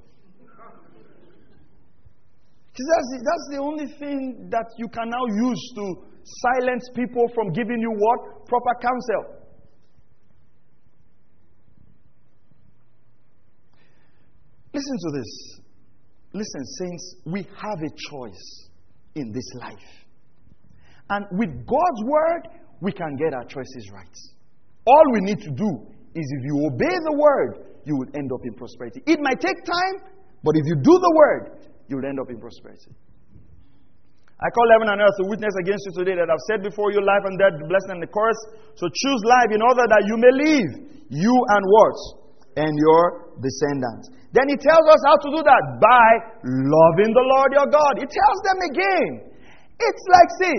That's the, that's the only thing that you can now use to silence people from giving you what? Proper counsel. Listen to this. Listen, saints, we have a choice in this life. And with God's word, we can get our choices right. All we need to do is if you obey the word, you will end up in prosperity. It might take time, but if you do the word, you'll end up in prosperity. I call heaven and earth to witness against you today that I've said before you life and death, the blessing and the curse. So choose life in order that you may live, you and what? And your descendants. Then he tells us how to do that by loving the Lord your God. He tells them again. It's like, see,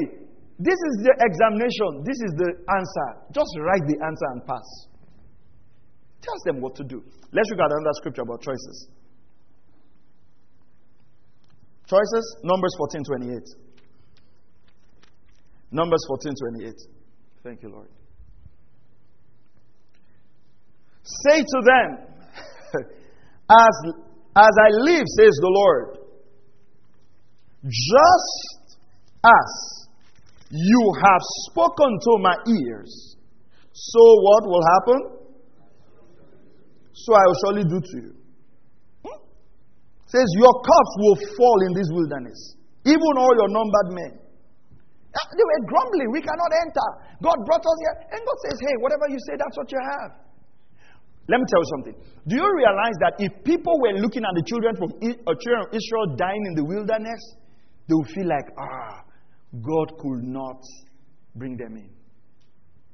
this is the examination, this is the answer. Just write the answer and pass. Tells them what to do. Let's look at another scripture about choices. Choices, Numbers 14 28. Numbers 14 28. Thank you, Lord. Say to them, [laughs] as, as I live, says the Lord, just as you have spoken to my ears, so what will happen? So I will surely do to you. Hmm? Says, Your cups will fall in this wilderness, even all your numbered men. They were grumbling. We cannot enter. God brought us here. And God says, hey, whatever you say, that's what you have. Let me tell you something. Do you realize that if people were looking at the children from uh, children of Israel dying in the wilderness, they would feel like, ah, God could not bring them in.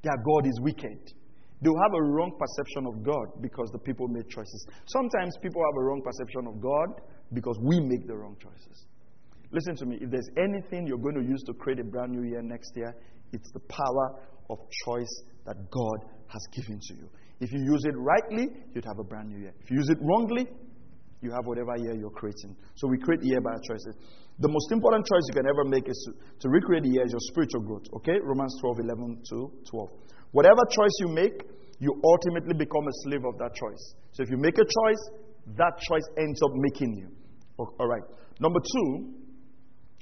Their God is wicked. They will have a wrong perception of God because the people made choices. Sometimes people have a wrong perception of God because we make the wrong choices. Listen to me. If there's anything you're going to use to create a brand new year next year, it's the power of choice that God has given to you. If you use it rightly, you'd have a brand new year. If you use it wrongly, you have whatever year you're creating. So we create the year by our choices. The most important choice you can ever make is to, to recreate the year is your spiritual growth. Okay? Romans 12, 11 to 12. Whatever choice you make, you ultimately become a slave of that choice. So if you make a choice, that choice ends up making you. All right. Number two,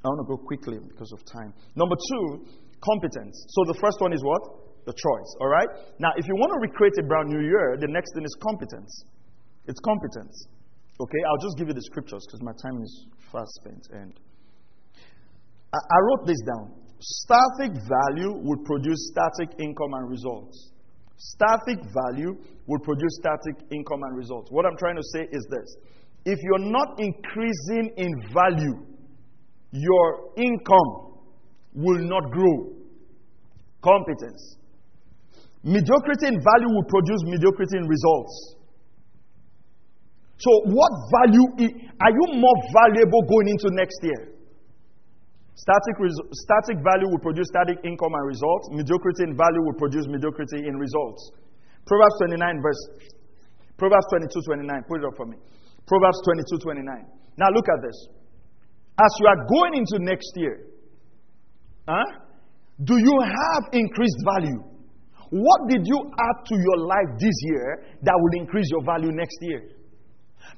I want to go quickly because of time. Number two, competence. So the first one is what? The choice. All right? Now, if you want to recreate a brand new year, the next thing is competence. It's competence. Okay? I'll just give you the scriptures because my time is fast spent. And I, I wrote this down. Static value would produce static income and results. Static value will produce static income and results. What I'm trying to say is this if you're not increasing in value, your income will not grow. Competence. Mediocrity in value will produce mediocrity in results. So, what value are you more valuable going into next year? Static, static value will produce static income and results. Mediocrity in value will produce mediocrity in results. Proverbs 29, verse. Proverbs 22, 29. Put it up for me. Proverbs 22, 29. Now look at this. As you are going into next year, huh, do you have increased value? What did you add to your life this year that will increase your value next year?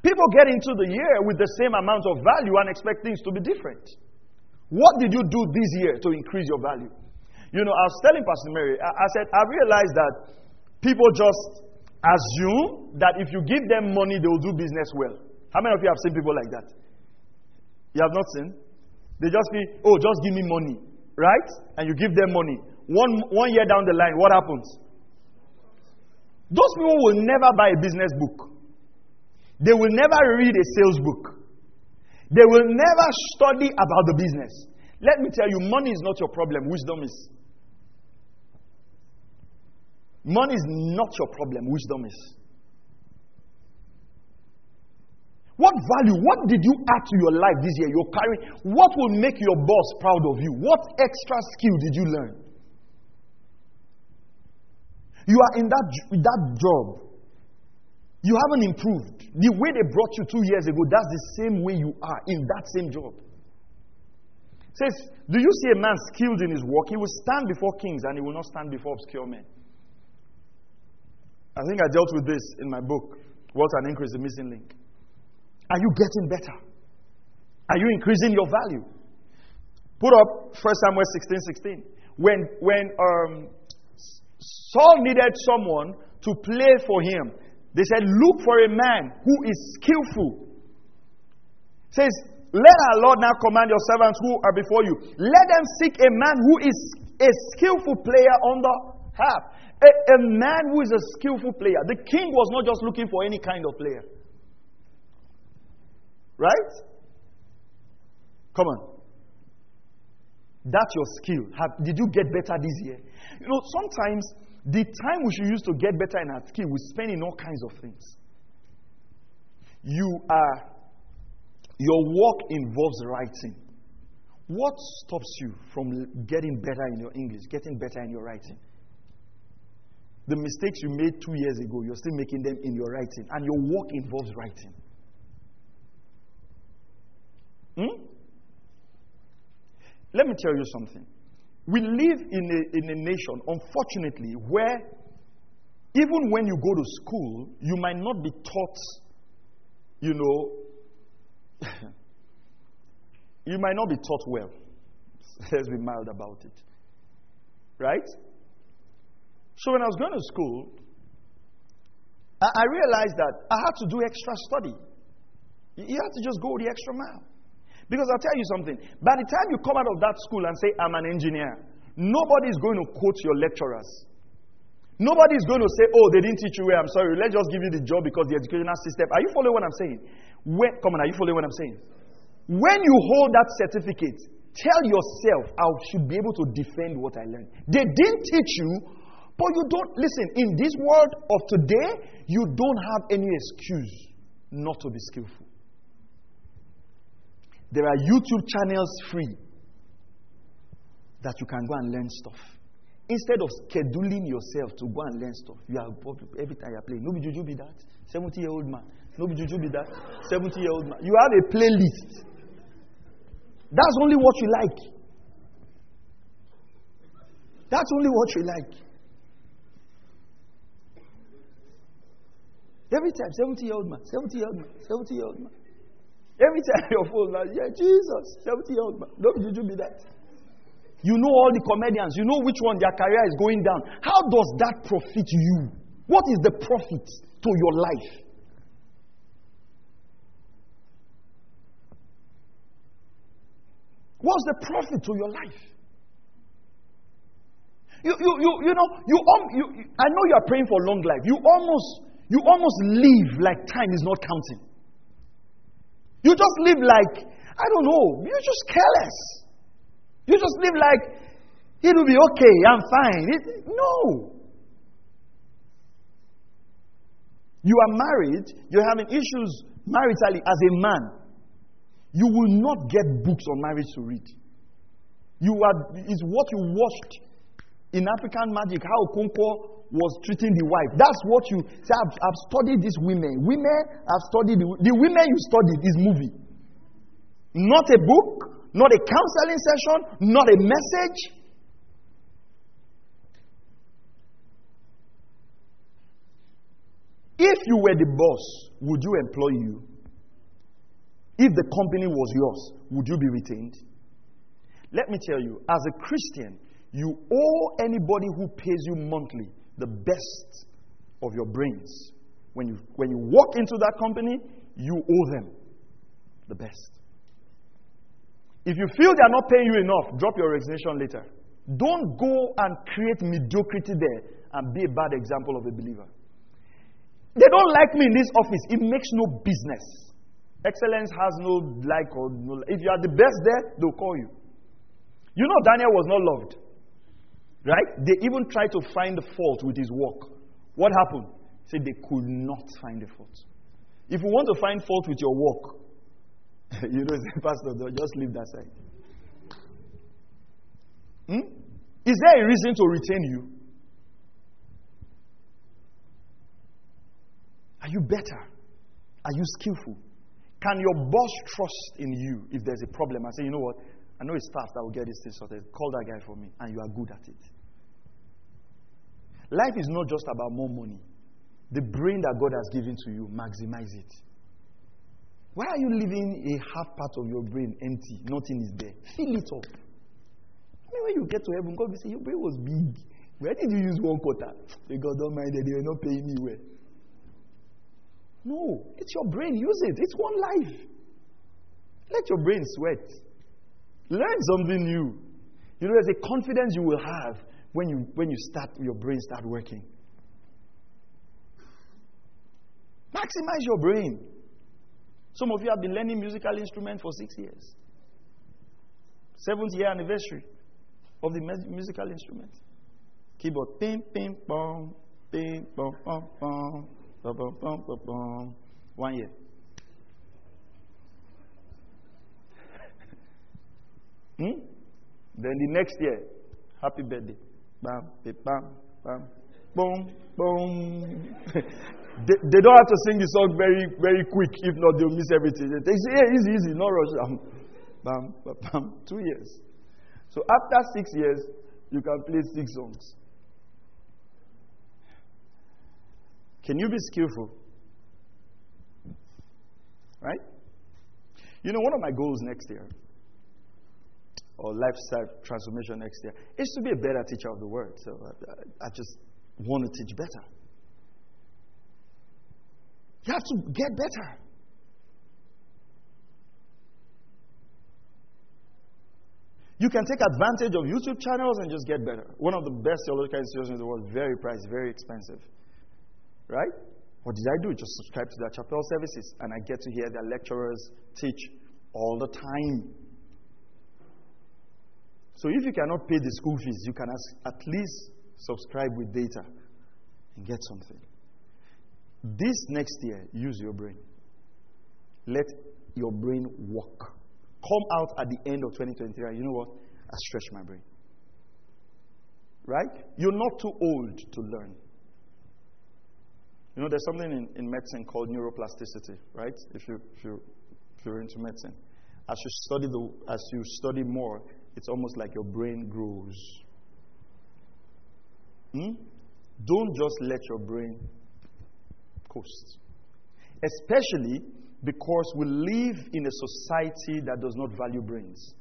People get into the year with the same amount of value and expect things to be different. What did you do this year to increase your value? You know, I was telling Pastor Mary, I, I said, I realized that people just assume that if you give them money, they will do business well. How many of you have seen people like that? You have not seen? They just be, oh, just give me money. Right? And you give them money. One, one year down the line, what happens? Those people will never buy a business book. They will never read a sales book. They will never study about the business. Let me tell you, money is not your problem, wisdom is. Money is not your problem, wisdom is. What value, what did you add to your life this year? You're carrying. What will make your boss proud of you? What extra skill did you learn? You are in that, that job. You haven't improved. The way they brought you two years ago, that's the same way you are in that same job. says, Do you see a man skilled in his work? He will stand before kings and he will not stand before obscure men. I think I dealt with this in my book, What an Increase the Missing Link. Are you getting better? Are you increasing your value? Put up 1 Samuel 16 16. When, when um, Saul needed someone to play for him, they said, Look for a man who is skillful says, Let our Lord now command your servants who are before you. Let them seek a man who is a skillful player on the. A, a man who is a skillful player. The king was not just looking for any kind of player. Right? Come on. That's your skill. Have, did you get better this year? You know, sometimes the time we should use to get better in our skill, we spend in all kinds of things. You are, your work involves writing. What stops you from getting better in your English, getting better in your writing? The mistakes you made two years ago, you're still making them in your writing, and your work involves writing. Hmm? Let me tell you something. We live in a, in a nation, unfortunately, where even when you go to school, you might not be taught, you know, [laughs] you might not be taught well. [laughs] Let's be mild about it. Right? So when I was going to school, I, I realized that I had to do extra study. You had to just go the extra mile. Because I'll tell you something. By the time you come out of that school and say, I'm an engineer, nobody is going to quote your lecturers. Nobody is going to say, oh, they didn't teach you well. I'm sorry. Let's just give you the job because the educational system. Are you following what I'm saying? When, come on, are you following what I'm saying? When you hold that certificate, tell yourself, I should be able to defend what I learned. They didn't teach you, but you don't, listen, in this world of today, you don't have any excuse not to be skillful. There are YouTube channels free that you can go and learn stuff. Instead of scheduling yourself to go and learn stuff, you are every time you are playing. No be juju be that. 70 year old man. No be juju be that. 70 year old man. You have a playlist. That's only what you like. That's only what you like. Every time, 70 year old man, 70 year old man, 70 year old man. Every time your phone, like, yeah, Jesus, 70 year old man. Don't you be that? You know all the comedians. You know which one their career is going down. How does that profit you? What is the profit to your life? What's the profit to your life? You, you, you, you know, you, um, you, I know you are praying for long life. You almost, you almost live like time is not counting. You just live like, I don't know, you're just careless. You just live like, it'll be okay, I'm fine. It, no. You are married, you're having issues maritally as a man. You will not get books on marriage to read. You are, is what you watched in African magic, how Okonkwo was treating the wife. That's what you say. I've, I've studied these women. Women have studied the, the women you studied is movie. Not a book, not a counseling session, not a message. If you were the boss, would you employ you? If the company was yours, would you be retained? Let me tell you, as a Christian, you owe anybody who pays you monthly the best of your brains. When you, when you walk into that company, you owe them the best. If you feel they are not paying you enough, drop your resignation later. Don't go and create mediocrity there and be a bad example of a believer. They don't like me in this office. It makes no business. Excellence has no like or no. If you are the best there, they'll call you. You know, Daniel was not loved. Right? They even tried to find the fault with his work. What happened? Said they could not find the fault. If you want to find fault with your work, [laughs] you know, say, [laughs] Pastor, just leave that side. Hmm? Is there a reason to retain you? Are you better? Are you skillful? Can your boss trust in you if there's a problem and say, you know what? I know it's staff that will get this thing sorted. Call that guy for me, and you are good at it. Life is not just about more money. The brain that God has given to you, maximize it. Why are you leaving a half part of your brain empty? Nothing is there. Fill it up. I mean, when you get to heaven, God will say, Your brain was big. Where did you use one quarter? God don't mind that they are not paying me well. No, it's your brain. Use it. It's one life. Let your brain sweat. Learn something new. You know, there's a confidence you will have when you, when you start, your brain start working. Maximize your brain. Some of you have been learning musical instrument for six years. Seventh year anniversary of the musical instrument. Keyboard. Ping, ping, pong. Ping, pong, pong, pong. Pong, pong, pong, pong, pong. One year. hmm? Then the next year, happy birthday. Bam, bam, bam, boom, boom. they, they, don't have to sing the song very, very quick. If not, they'll miss everything. They say, yeah, easy, easy, no rush. [laughs] Bam, bam, bam, bam. Two years. So after six years, you can play six songs. Can you be skillful? Right? You know, one of my goals next year, or lifestyle transformation next year, is to be a better teacher of the word. So I, I just want to teach better. You have to get better. You can take advantage of YouTube channels and just get better. One of the best theological institutions in the world, very pricey, very expensive. Right? What did I do? Just subscribe to their chapel services, and I get to hear their lecturers teach all the time. So if you cannot pay the school fees, you can at least subscribe with data and get something. This next year, use your brain. Let your brain work. Come out at the end of 2023. You know what? I stretch my brain. Right? You're not too old to learn. You know, there's something in, in medicine called neuroplasticity, right? If, you, if, you, if you're into medicine. As you, study the, as you study more, it's almost like your brain grows. Hmm? Don't just let your brain coast. Especially because we live in a society that does not value brains.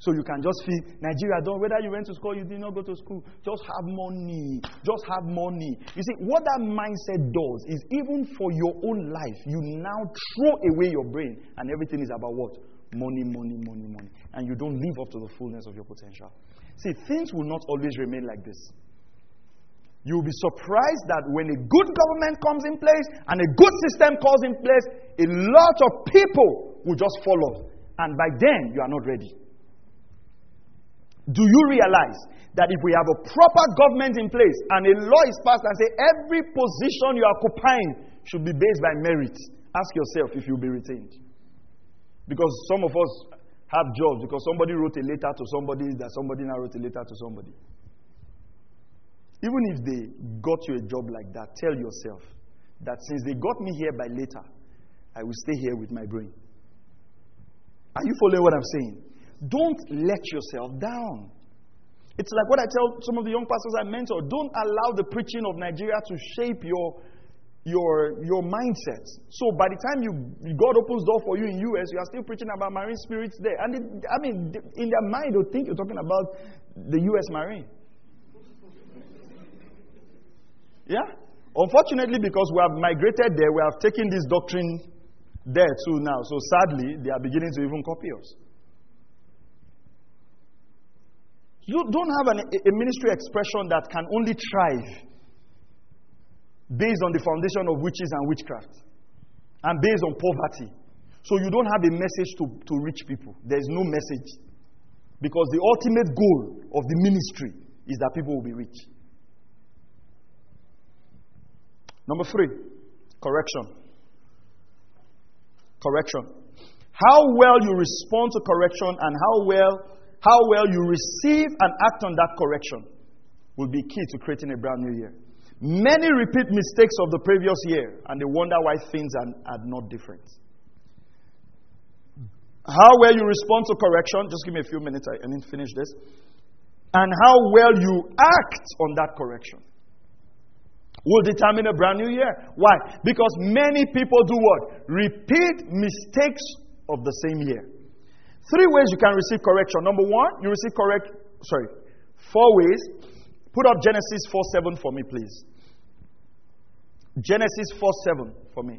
So you can just feel Nigeria don't whether you went to school, you did not go to school, just have money. Just have money. You see, what that mindset does is even for your own life, you now throw away your brain and everything is about what? Money, money, money, money. And you don't live up to the fullness of your potential. See, things will not always remain like this. You'll be surprised that when a good government comes in place and a good system comes in place, a lot of people will just follow. And by then, you are not ready. Do you realize that if we have a proper government in place and a law is passed and say every position you are occupying should be based by merit, ask yourself if you'll be retained. Because some of us have jobs because somebody wrote a letter to somebody that somebody now wrote a letter to somebody. Even if they got you a job like that, tell yourself that since they got me here by letter, I will stay here with my brain. Are you following what I'm saying? Don't let yourself down. It's like what I tell some of the young pastors I mentor don't allow the preaching of Nigeria to shape your, your, your mindset. So by the time you, God opens door for you in US, you are still preaching about marine spirits there. And it, I mean, in their mind, they'll think you're talking about the US Marine. Yeah? Unfortunately, because we have migrated there, we have taken this doctrine there too now. So sadly, they are beginning to even copy us. You don't have an, a ministry expression that can only thrive based on the foundation of witches and witchcraft and based on poverty. So you don't have a message to, to reach people. There's no message. Because the ultimate goal of the ministry is that people will be rich. Number three, correction. Correction. How well you respond to correction and how well how well you receive and act on that correction will be key to creating a brand new year. Many repeat mistakes of the previous year and they wonder why things are, are not different. How well you respond to correction, just give me a few minutes, I need to finish this. And how well you act on that correction will determine a brand new year. Why? Because many people do what? Repeat mistakes of the same year. Three ways you can receive correction. Number one, you receive correct, sorry, four ways. Put up Genesis 4 7 for me, please. Genesis 4 7 for me.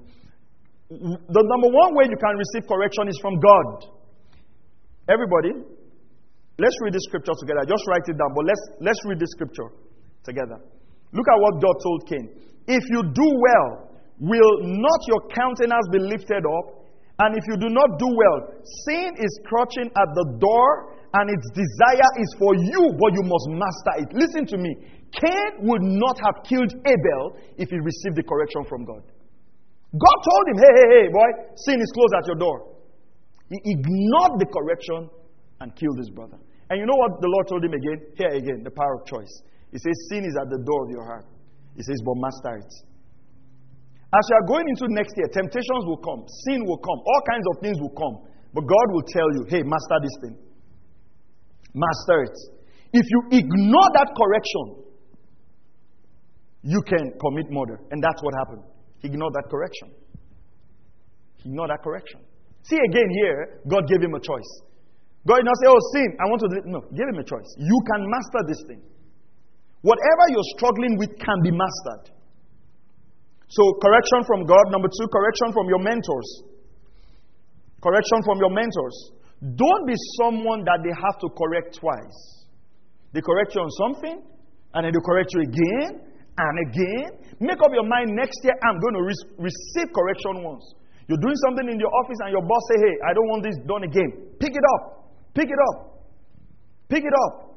the number one way you can receive correction is from God. Everybody, let's read this scripture together. Just write it down, but let's, let's read this scripture together. Look at what God told Cain. If you do well, will not your countenance be lifted up? And if you do not do well, sin is crouching at the door, and its desire is for you, but you must master it. Listen to me. Cain would not have killed Abel if he received the correction from God. God told him, hey, hey, hey, boy, sin is close at your door. He ignored the correction and killed his brother. And you know what the Lord told him again? Here again, the power of choice. He says, Sin is at the door of your heart. He says, But master it. As you are going into next year, temptations will come, sin will come, all kinds of things will come. But God will tell you, hey, master this thing. Master it. If you ignore that correction, you can commit murder. And that's what happened. He ignored that correction. He ignored that correction. See again here, God gave him a choice. God did not say, Oh, sin, I want to do. No, give him a choice. You can master this thing. Whatever you're struggling with can be mastered. So, correction from God. Number two, correction from your mentors. Correction from your mentors. Don't be someone that they have to correct twice. They correct you on something, and then they correct you again, and again. Make up your mind next year, I'm going to re- receive correction once. You're doing something in your office and your boss say, hey, I don't want this done again. Pick it up. Pick it up. Pick it up.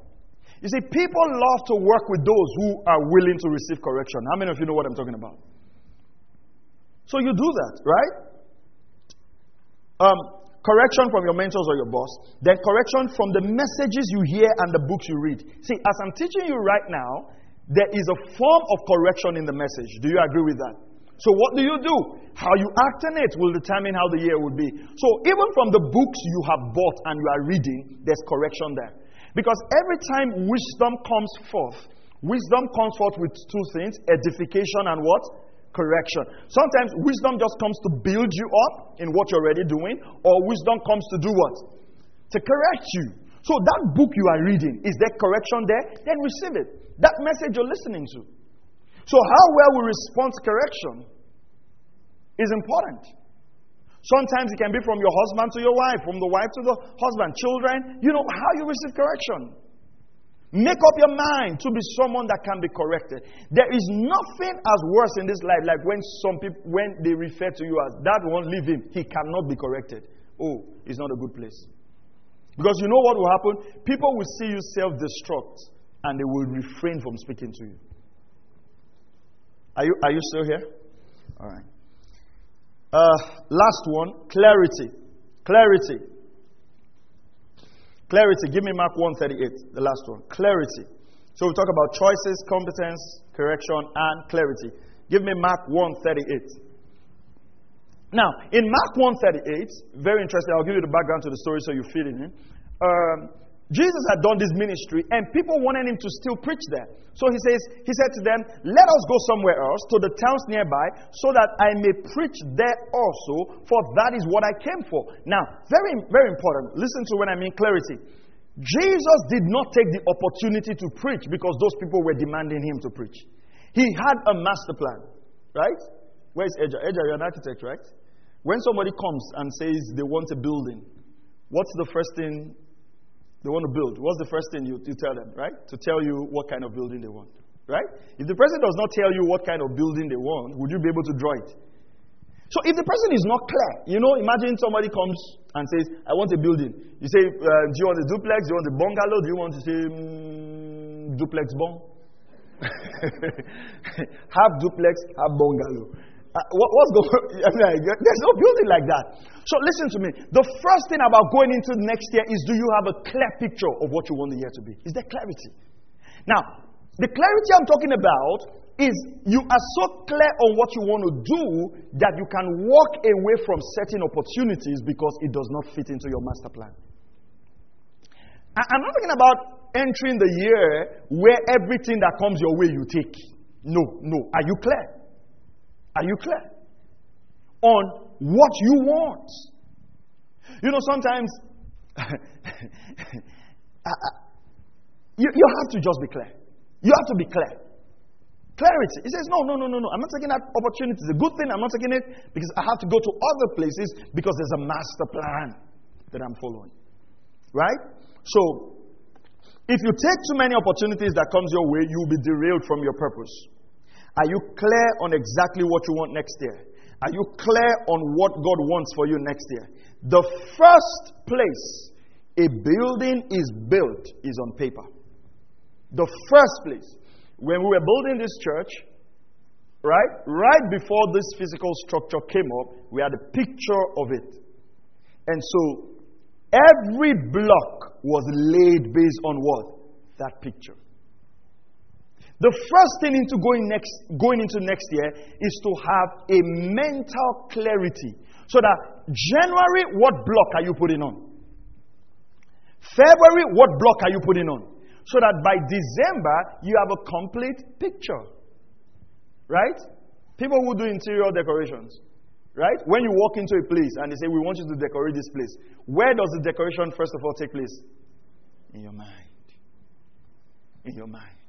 You see, people love to work with those who are willing to receive correction. How many of you know what I'm talking about? So you do that, right? Um, correction from your mentors or your boss, then correction from the messages you hear and the books you read. See, as I'm teaching you right now, there is a form of correction in the message. Do you agree with that? So, what do you do? How you act in it will determine how the year will be. So, even from the books you have bought and you are reading, there's correction there. Because every time wisdom comes forth, wisdom comes forth with two things edification and what? Correction. Sometimes wisdom just comes to build you up in what you're already doing, or wisdom comes to do what? To correct you. So, that book you are reading, is there correction there? Then receive it. That message you're listening to. So, how well we respond to correction is important. Sometimes it can be from your husband to your wife, from the wife to the husband, children. You know how you receive correction. Make up your mind to be someone that can be corrected. There is nothing as worse in this life like when some people when they refer to you as that won't leave him. He cannot be corrected. Oh, it's not a good place. Because you know what will happen? People will see you self-destruct and they will refrain from speaking to you. Are you, are you still here? All right. Uh, last one clarity. Clarity. Clarity. Give me Mark 138, the last one. Clarity. So we talk about choices, competence, correction, and clarity. Give me Mark 138. Now, in Mark 138, very interesting, I'll give you the background to the story so you fit it in. Um, Jesus had done this ministry and people wanted him to still preach there. So he says, he said to them, Let us go somewhere else to the towns nearby so that I may preach there also, for that is what I came for. Now, very, very important. Listen to when I mean clarity. Jesus did not take the opportunity to preach because those people were demanding him to preach. He had a master plan, right? Where's Edja? Edja, you're an architect, right? When somebody comes and says they want a building, what's the first thing they want to build. What's the first thing you, you tell them, right? To tell you what kind of building they want, right? If the person does not tell you what kind of building they want, would you be able to draw it? So if the person is not clear, you know, imagine somebody comes and says, I want a building. You say, uh, Do you want a duplex? Do you want a bungalow? Do you want to say mm, duplex bung? [laughs] half duplex, half bungalow. Uh, what, what's going [laughs] mean, There's no building like that. So listen to me. The first thing about going into next year is do you have a clear picture of what you want the year to be? Is there clarity? Now, the clarity I'm talking about is you are so clear on what you want to do that you can walk away from certain opportunities because it does not fit into your master plan. I'm not talking about entering the year where everything that comes your way you take. No, no. Are you clear? Are you clear? On what you want. You know, sometimes [laughs] uh, uh, you, you have to just be clear. You have to be clear. Clarity. He says, No, no, no, no, no. I'm not taking that opportunity. It's a good thing. I'm not taking it because I have to go to other places because there's a master plan that I'm following. Right? So, if you take too many opportunities that comes your way, you'll be derailed from your purpose. Are you clear on exactly what you want next year? Are you clear on what God wants for you next year? The first place a building is built is on paper. The first place. When we were building this church, right? Right before this physical structure came up, we had a picture of it. And so every block was laid based on what? That picture. The first thing into going next going into next year is to have a mental clarity. So that January, what block are you putting on? February, what block are you putting on? So that by December, you have a complete picture. Right? People who do interior decorations. Right? When you walk into a place and they say, We want you to decorate this place, where does the decoration first of all take place? In your mind. In your mind.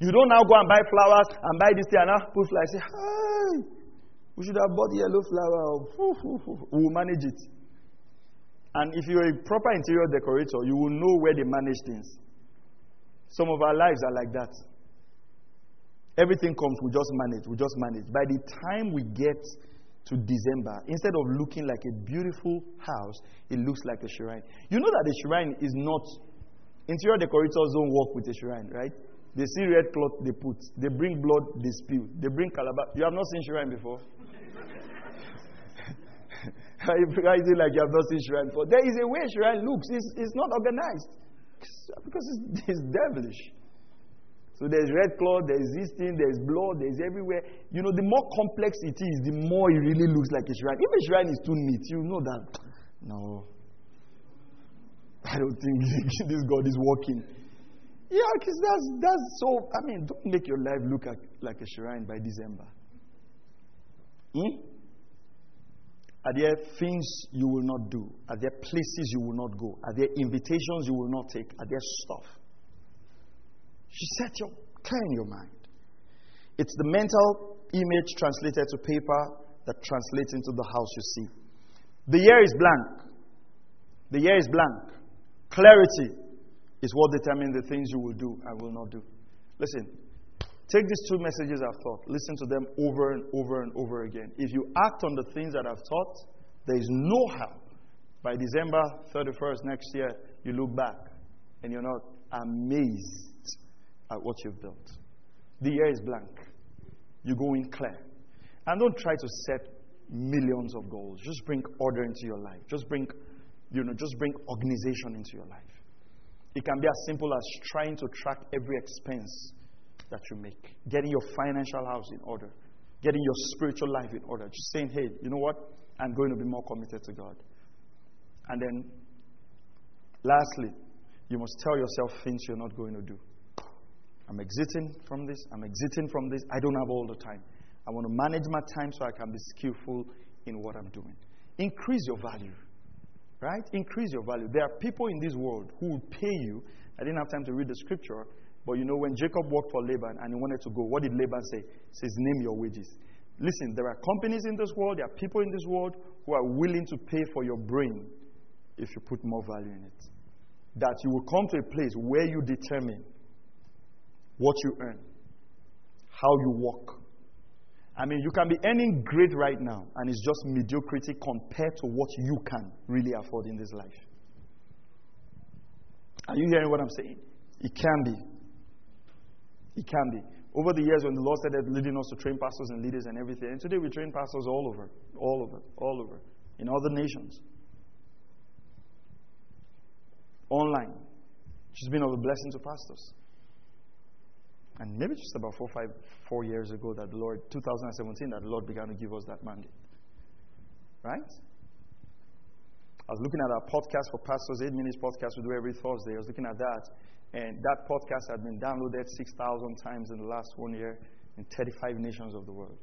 You don't now go and buy flowers and buy this thing and now put flowers. Say, hey, we should have bought yellow flower. [laughs] We will manage it. And if you're a proper interior decorator, you will know where they manage things. Some of our lives are like that. Everything comes, we just manage, we just manage. By the time we get to December, instead of looking like a beautiful house, it looks like a shrine. You know that the shrine is not, interior decorators don't work with a shrine, right? They see red cloth, they put. They bring blood, they spill. They bring calabash. You have not seen shrine before? [laughs] Is it like you have not seen shrine before? There is a way shrine looks. It's, it's not organized because it's, it's devilish. So there's red cloth, there's this thing, there's blood, there's everywhere. You know, the more complex it is, the more it really looks like a shrine. If a shrine is too neat, you know that. No. I don't think [laughs] this God is working. Yeah, because that's, that's so. I mean, don't make your life look like, like a shrine by December. Hmm? Are there things you will not do? Are there places you will not go? Are there invitations you will not take? Are there stuff? She set your clear in your mind. It's the mental image translated to paper that translates into the house you see. The year is blank. The year is blank. Clarity is what determines the things you will do and will not do. Listen, Take these two messages I've taught, listen to them over and over and over again. If you act on the things that I've taught, there is no help. By December 31st next year, you look back and you're not amazed at what you've built. The year is blank. You go in clear. And don't try to set millions of goals. Just bring order into your life. Just bring, you know, just bring organization into your life. It can be as simple as trying to track every expense that you make, getting your financial house in order, getting your spiritual life in order. Just saying, hey, you know what? I'm going to be more committed to God. And then, lastly, you must tell yourself things you're not going to do. I'm exiting from this. I'm exiting from this. I don't have all the time. I want to manage my time so I can be skillful in what I'm doing. Increase your value. Right? Increase your value. There are people in this world who will pay you. I didn't have time to read the scripture, but you know, when Jacob worked for Laban and he wanted to go, what did Laban say? He says, Name your wages. Listen, there are companies in this world, there are people in this world who are willing to pay for your brain if you put more value in it. That you will come to a place where you determine what you earn, how you work. I mean, you can be earning great right now, and it's just mediocrity compared to what you can really afford in this life. Are you hearing what I'm saying? It can be. It can be. Over the years, when the Lord started leading us to train pastors and leaders and everything, and today we train pastors all over, all over, all over, in other nations. Online. Has been of a blessing to pastors. And maybe just about four, five, four years ago that the Lord, 2017, that the Lord began to give us that mandate. Right? I was looking at our podcast for pastors, eight minutes podcast we do every Thursday. I was looking at that. And that podcast had been downloaded 6,000 times in the last one year in 35 nations of the world.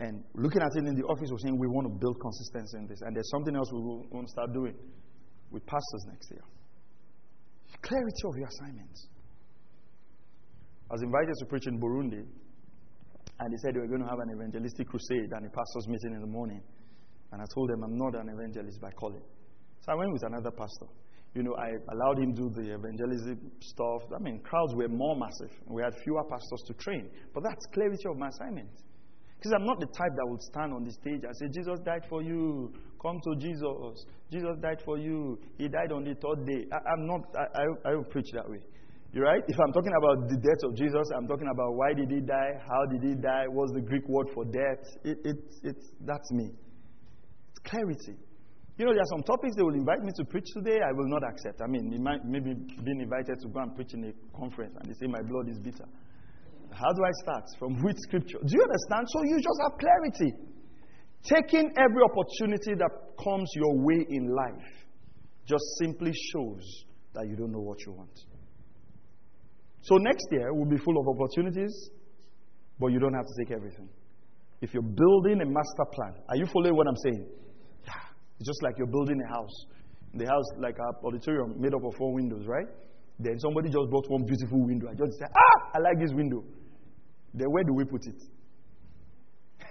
And looking at it in the office, we're saying we want to build consistency in this. And there's something else we want to start doing with pastors next year. Clarity of your assignments. I was invited to preach in Burundi, and they said they were going to have an evangelistic crusade and a pastor's meeting in the morning. And I told them I'm not an evangelist by calling. So I went with another pastor. You know, I allowed him to do the evangelism stuff. I mean, crowds were more massive. We had fewer pastors to train. But that's clarity of my assignment. Because I'm not the type that would stand on the stage and say, Jesus died for you. Come to Jesus. Jesus died for you. He died on the third day. I, am not, I, I, I don't preach that way. You're right? If I'm talking about the death of Jesus, I'm talking about why did he die? How did he die? What's the Greek word for death? It, it, it, that's me. It's clarity. You know, there are some topics they will invite me to preach today, I will not accept. I mean, maybe being invited to go and preach in a conference and they say my blood is bitter. How do I start? From which scripture? Do you understand? So you just have clarity. Taking every opportunity that comes your way in life just simply shows that you don't know what you want. So next year will be full of opportunities, but you don't have to take everything. If you're building a master plan, are you following what I'm saying? It's just like you're building a house. The house, like our auditorium, made up of four windows, right? Then somebody just brought one beautiful window. I just said, ah, I like this window. Then where do we put it? [laughs]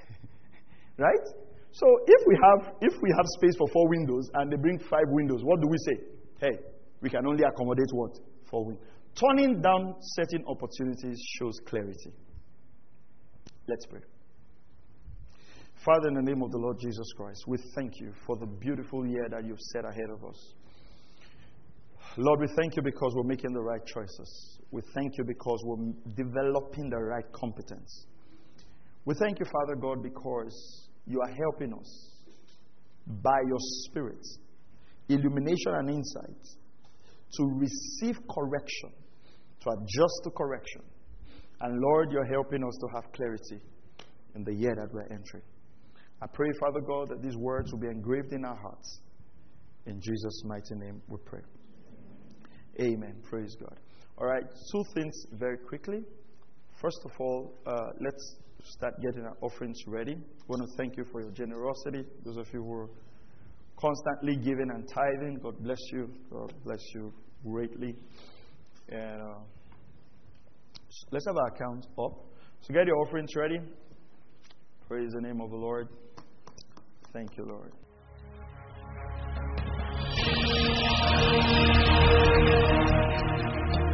right? So if we have if we have space for four windows and they bring five windows, what do we say? Hey, we can only accommodate what? Four windows. Turning down certain opportunities shows clarity. Let's pray. Father, in the name of the Lord Jesus Christ, we thank you for the beautiful year that you've set ahead of us. Lord, we thank you because we're making the right choices. We thank you because we're developing the right competence. We thank you, Father God, because you are helping us by your Spirit, illumination and insight to receive correction, to adjust to correction. And Lord, you're helping us to have clarity in the year that we're entering. I pray, Father God, that these words will be engraved in our hearts. In Jesus' mighty name we pray. Amen. Praise God. All right, two things very quickly. First of all, uh, let's start getting our offerings ready. I want to thank you for your generosity. Those of you who are constantly giving and tithing, God bless you. God bless you greatly. And uh, let's have our account up. So get your offerings ready. Praise the name of the Lord. Thank you, Lord.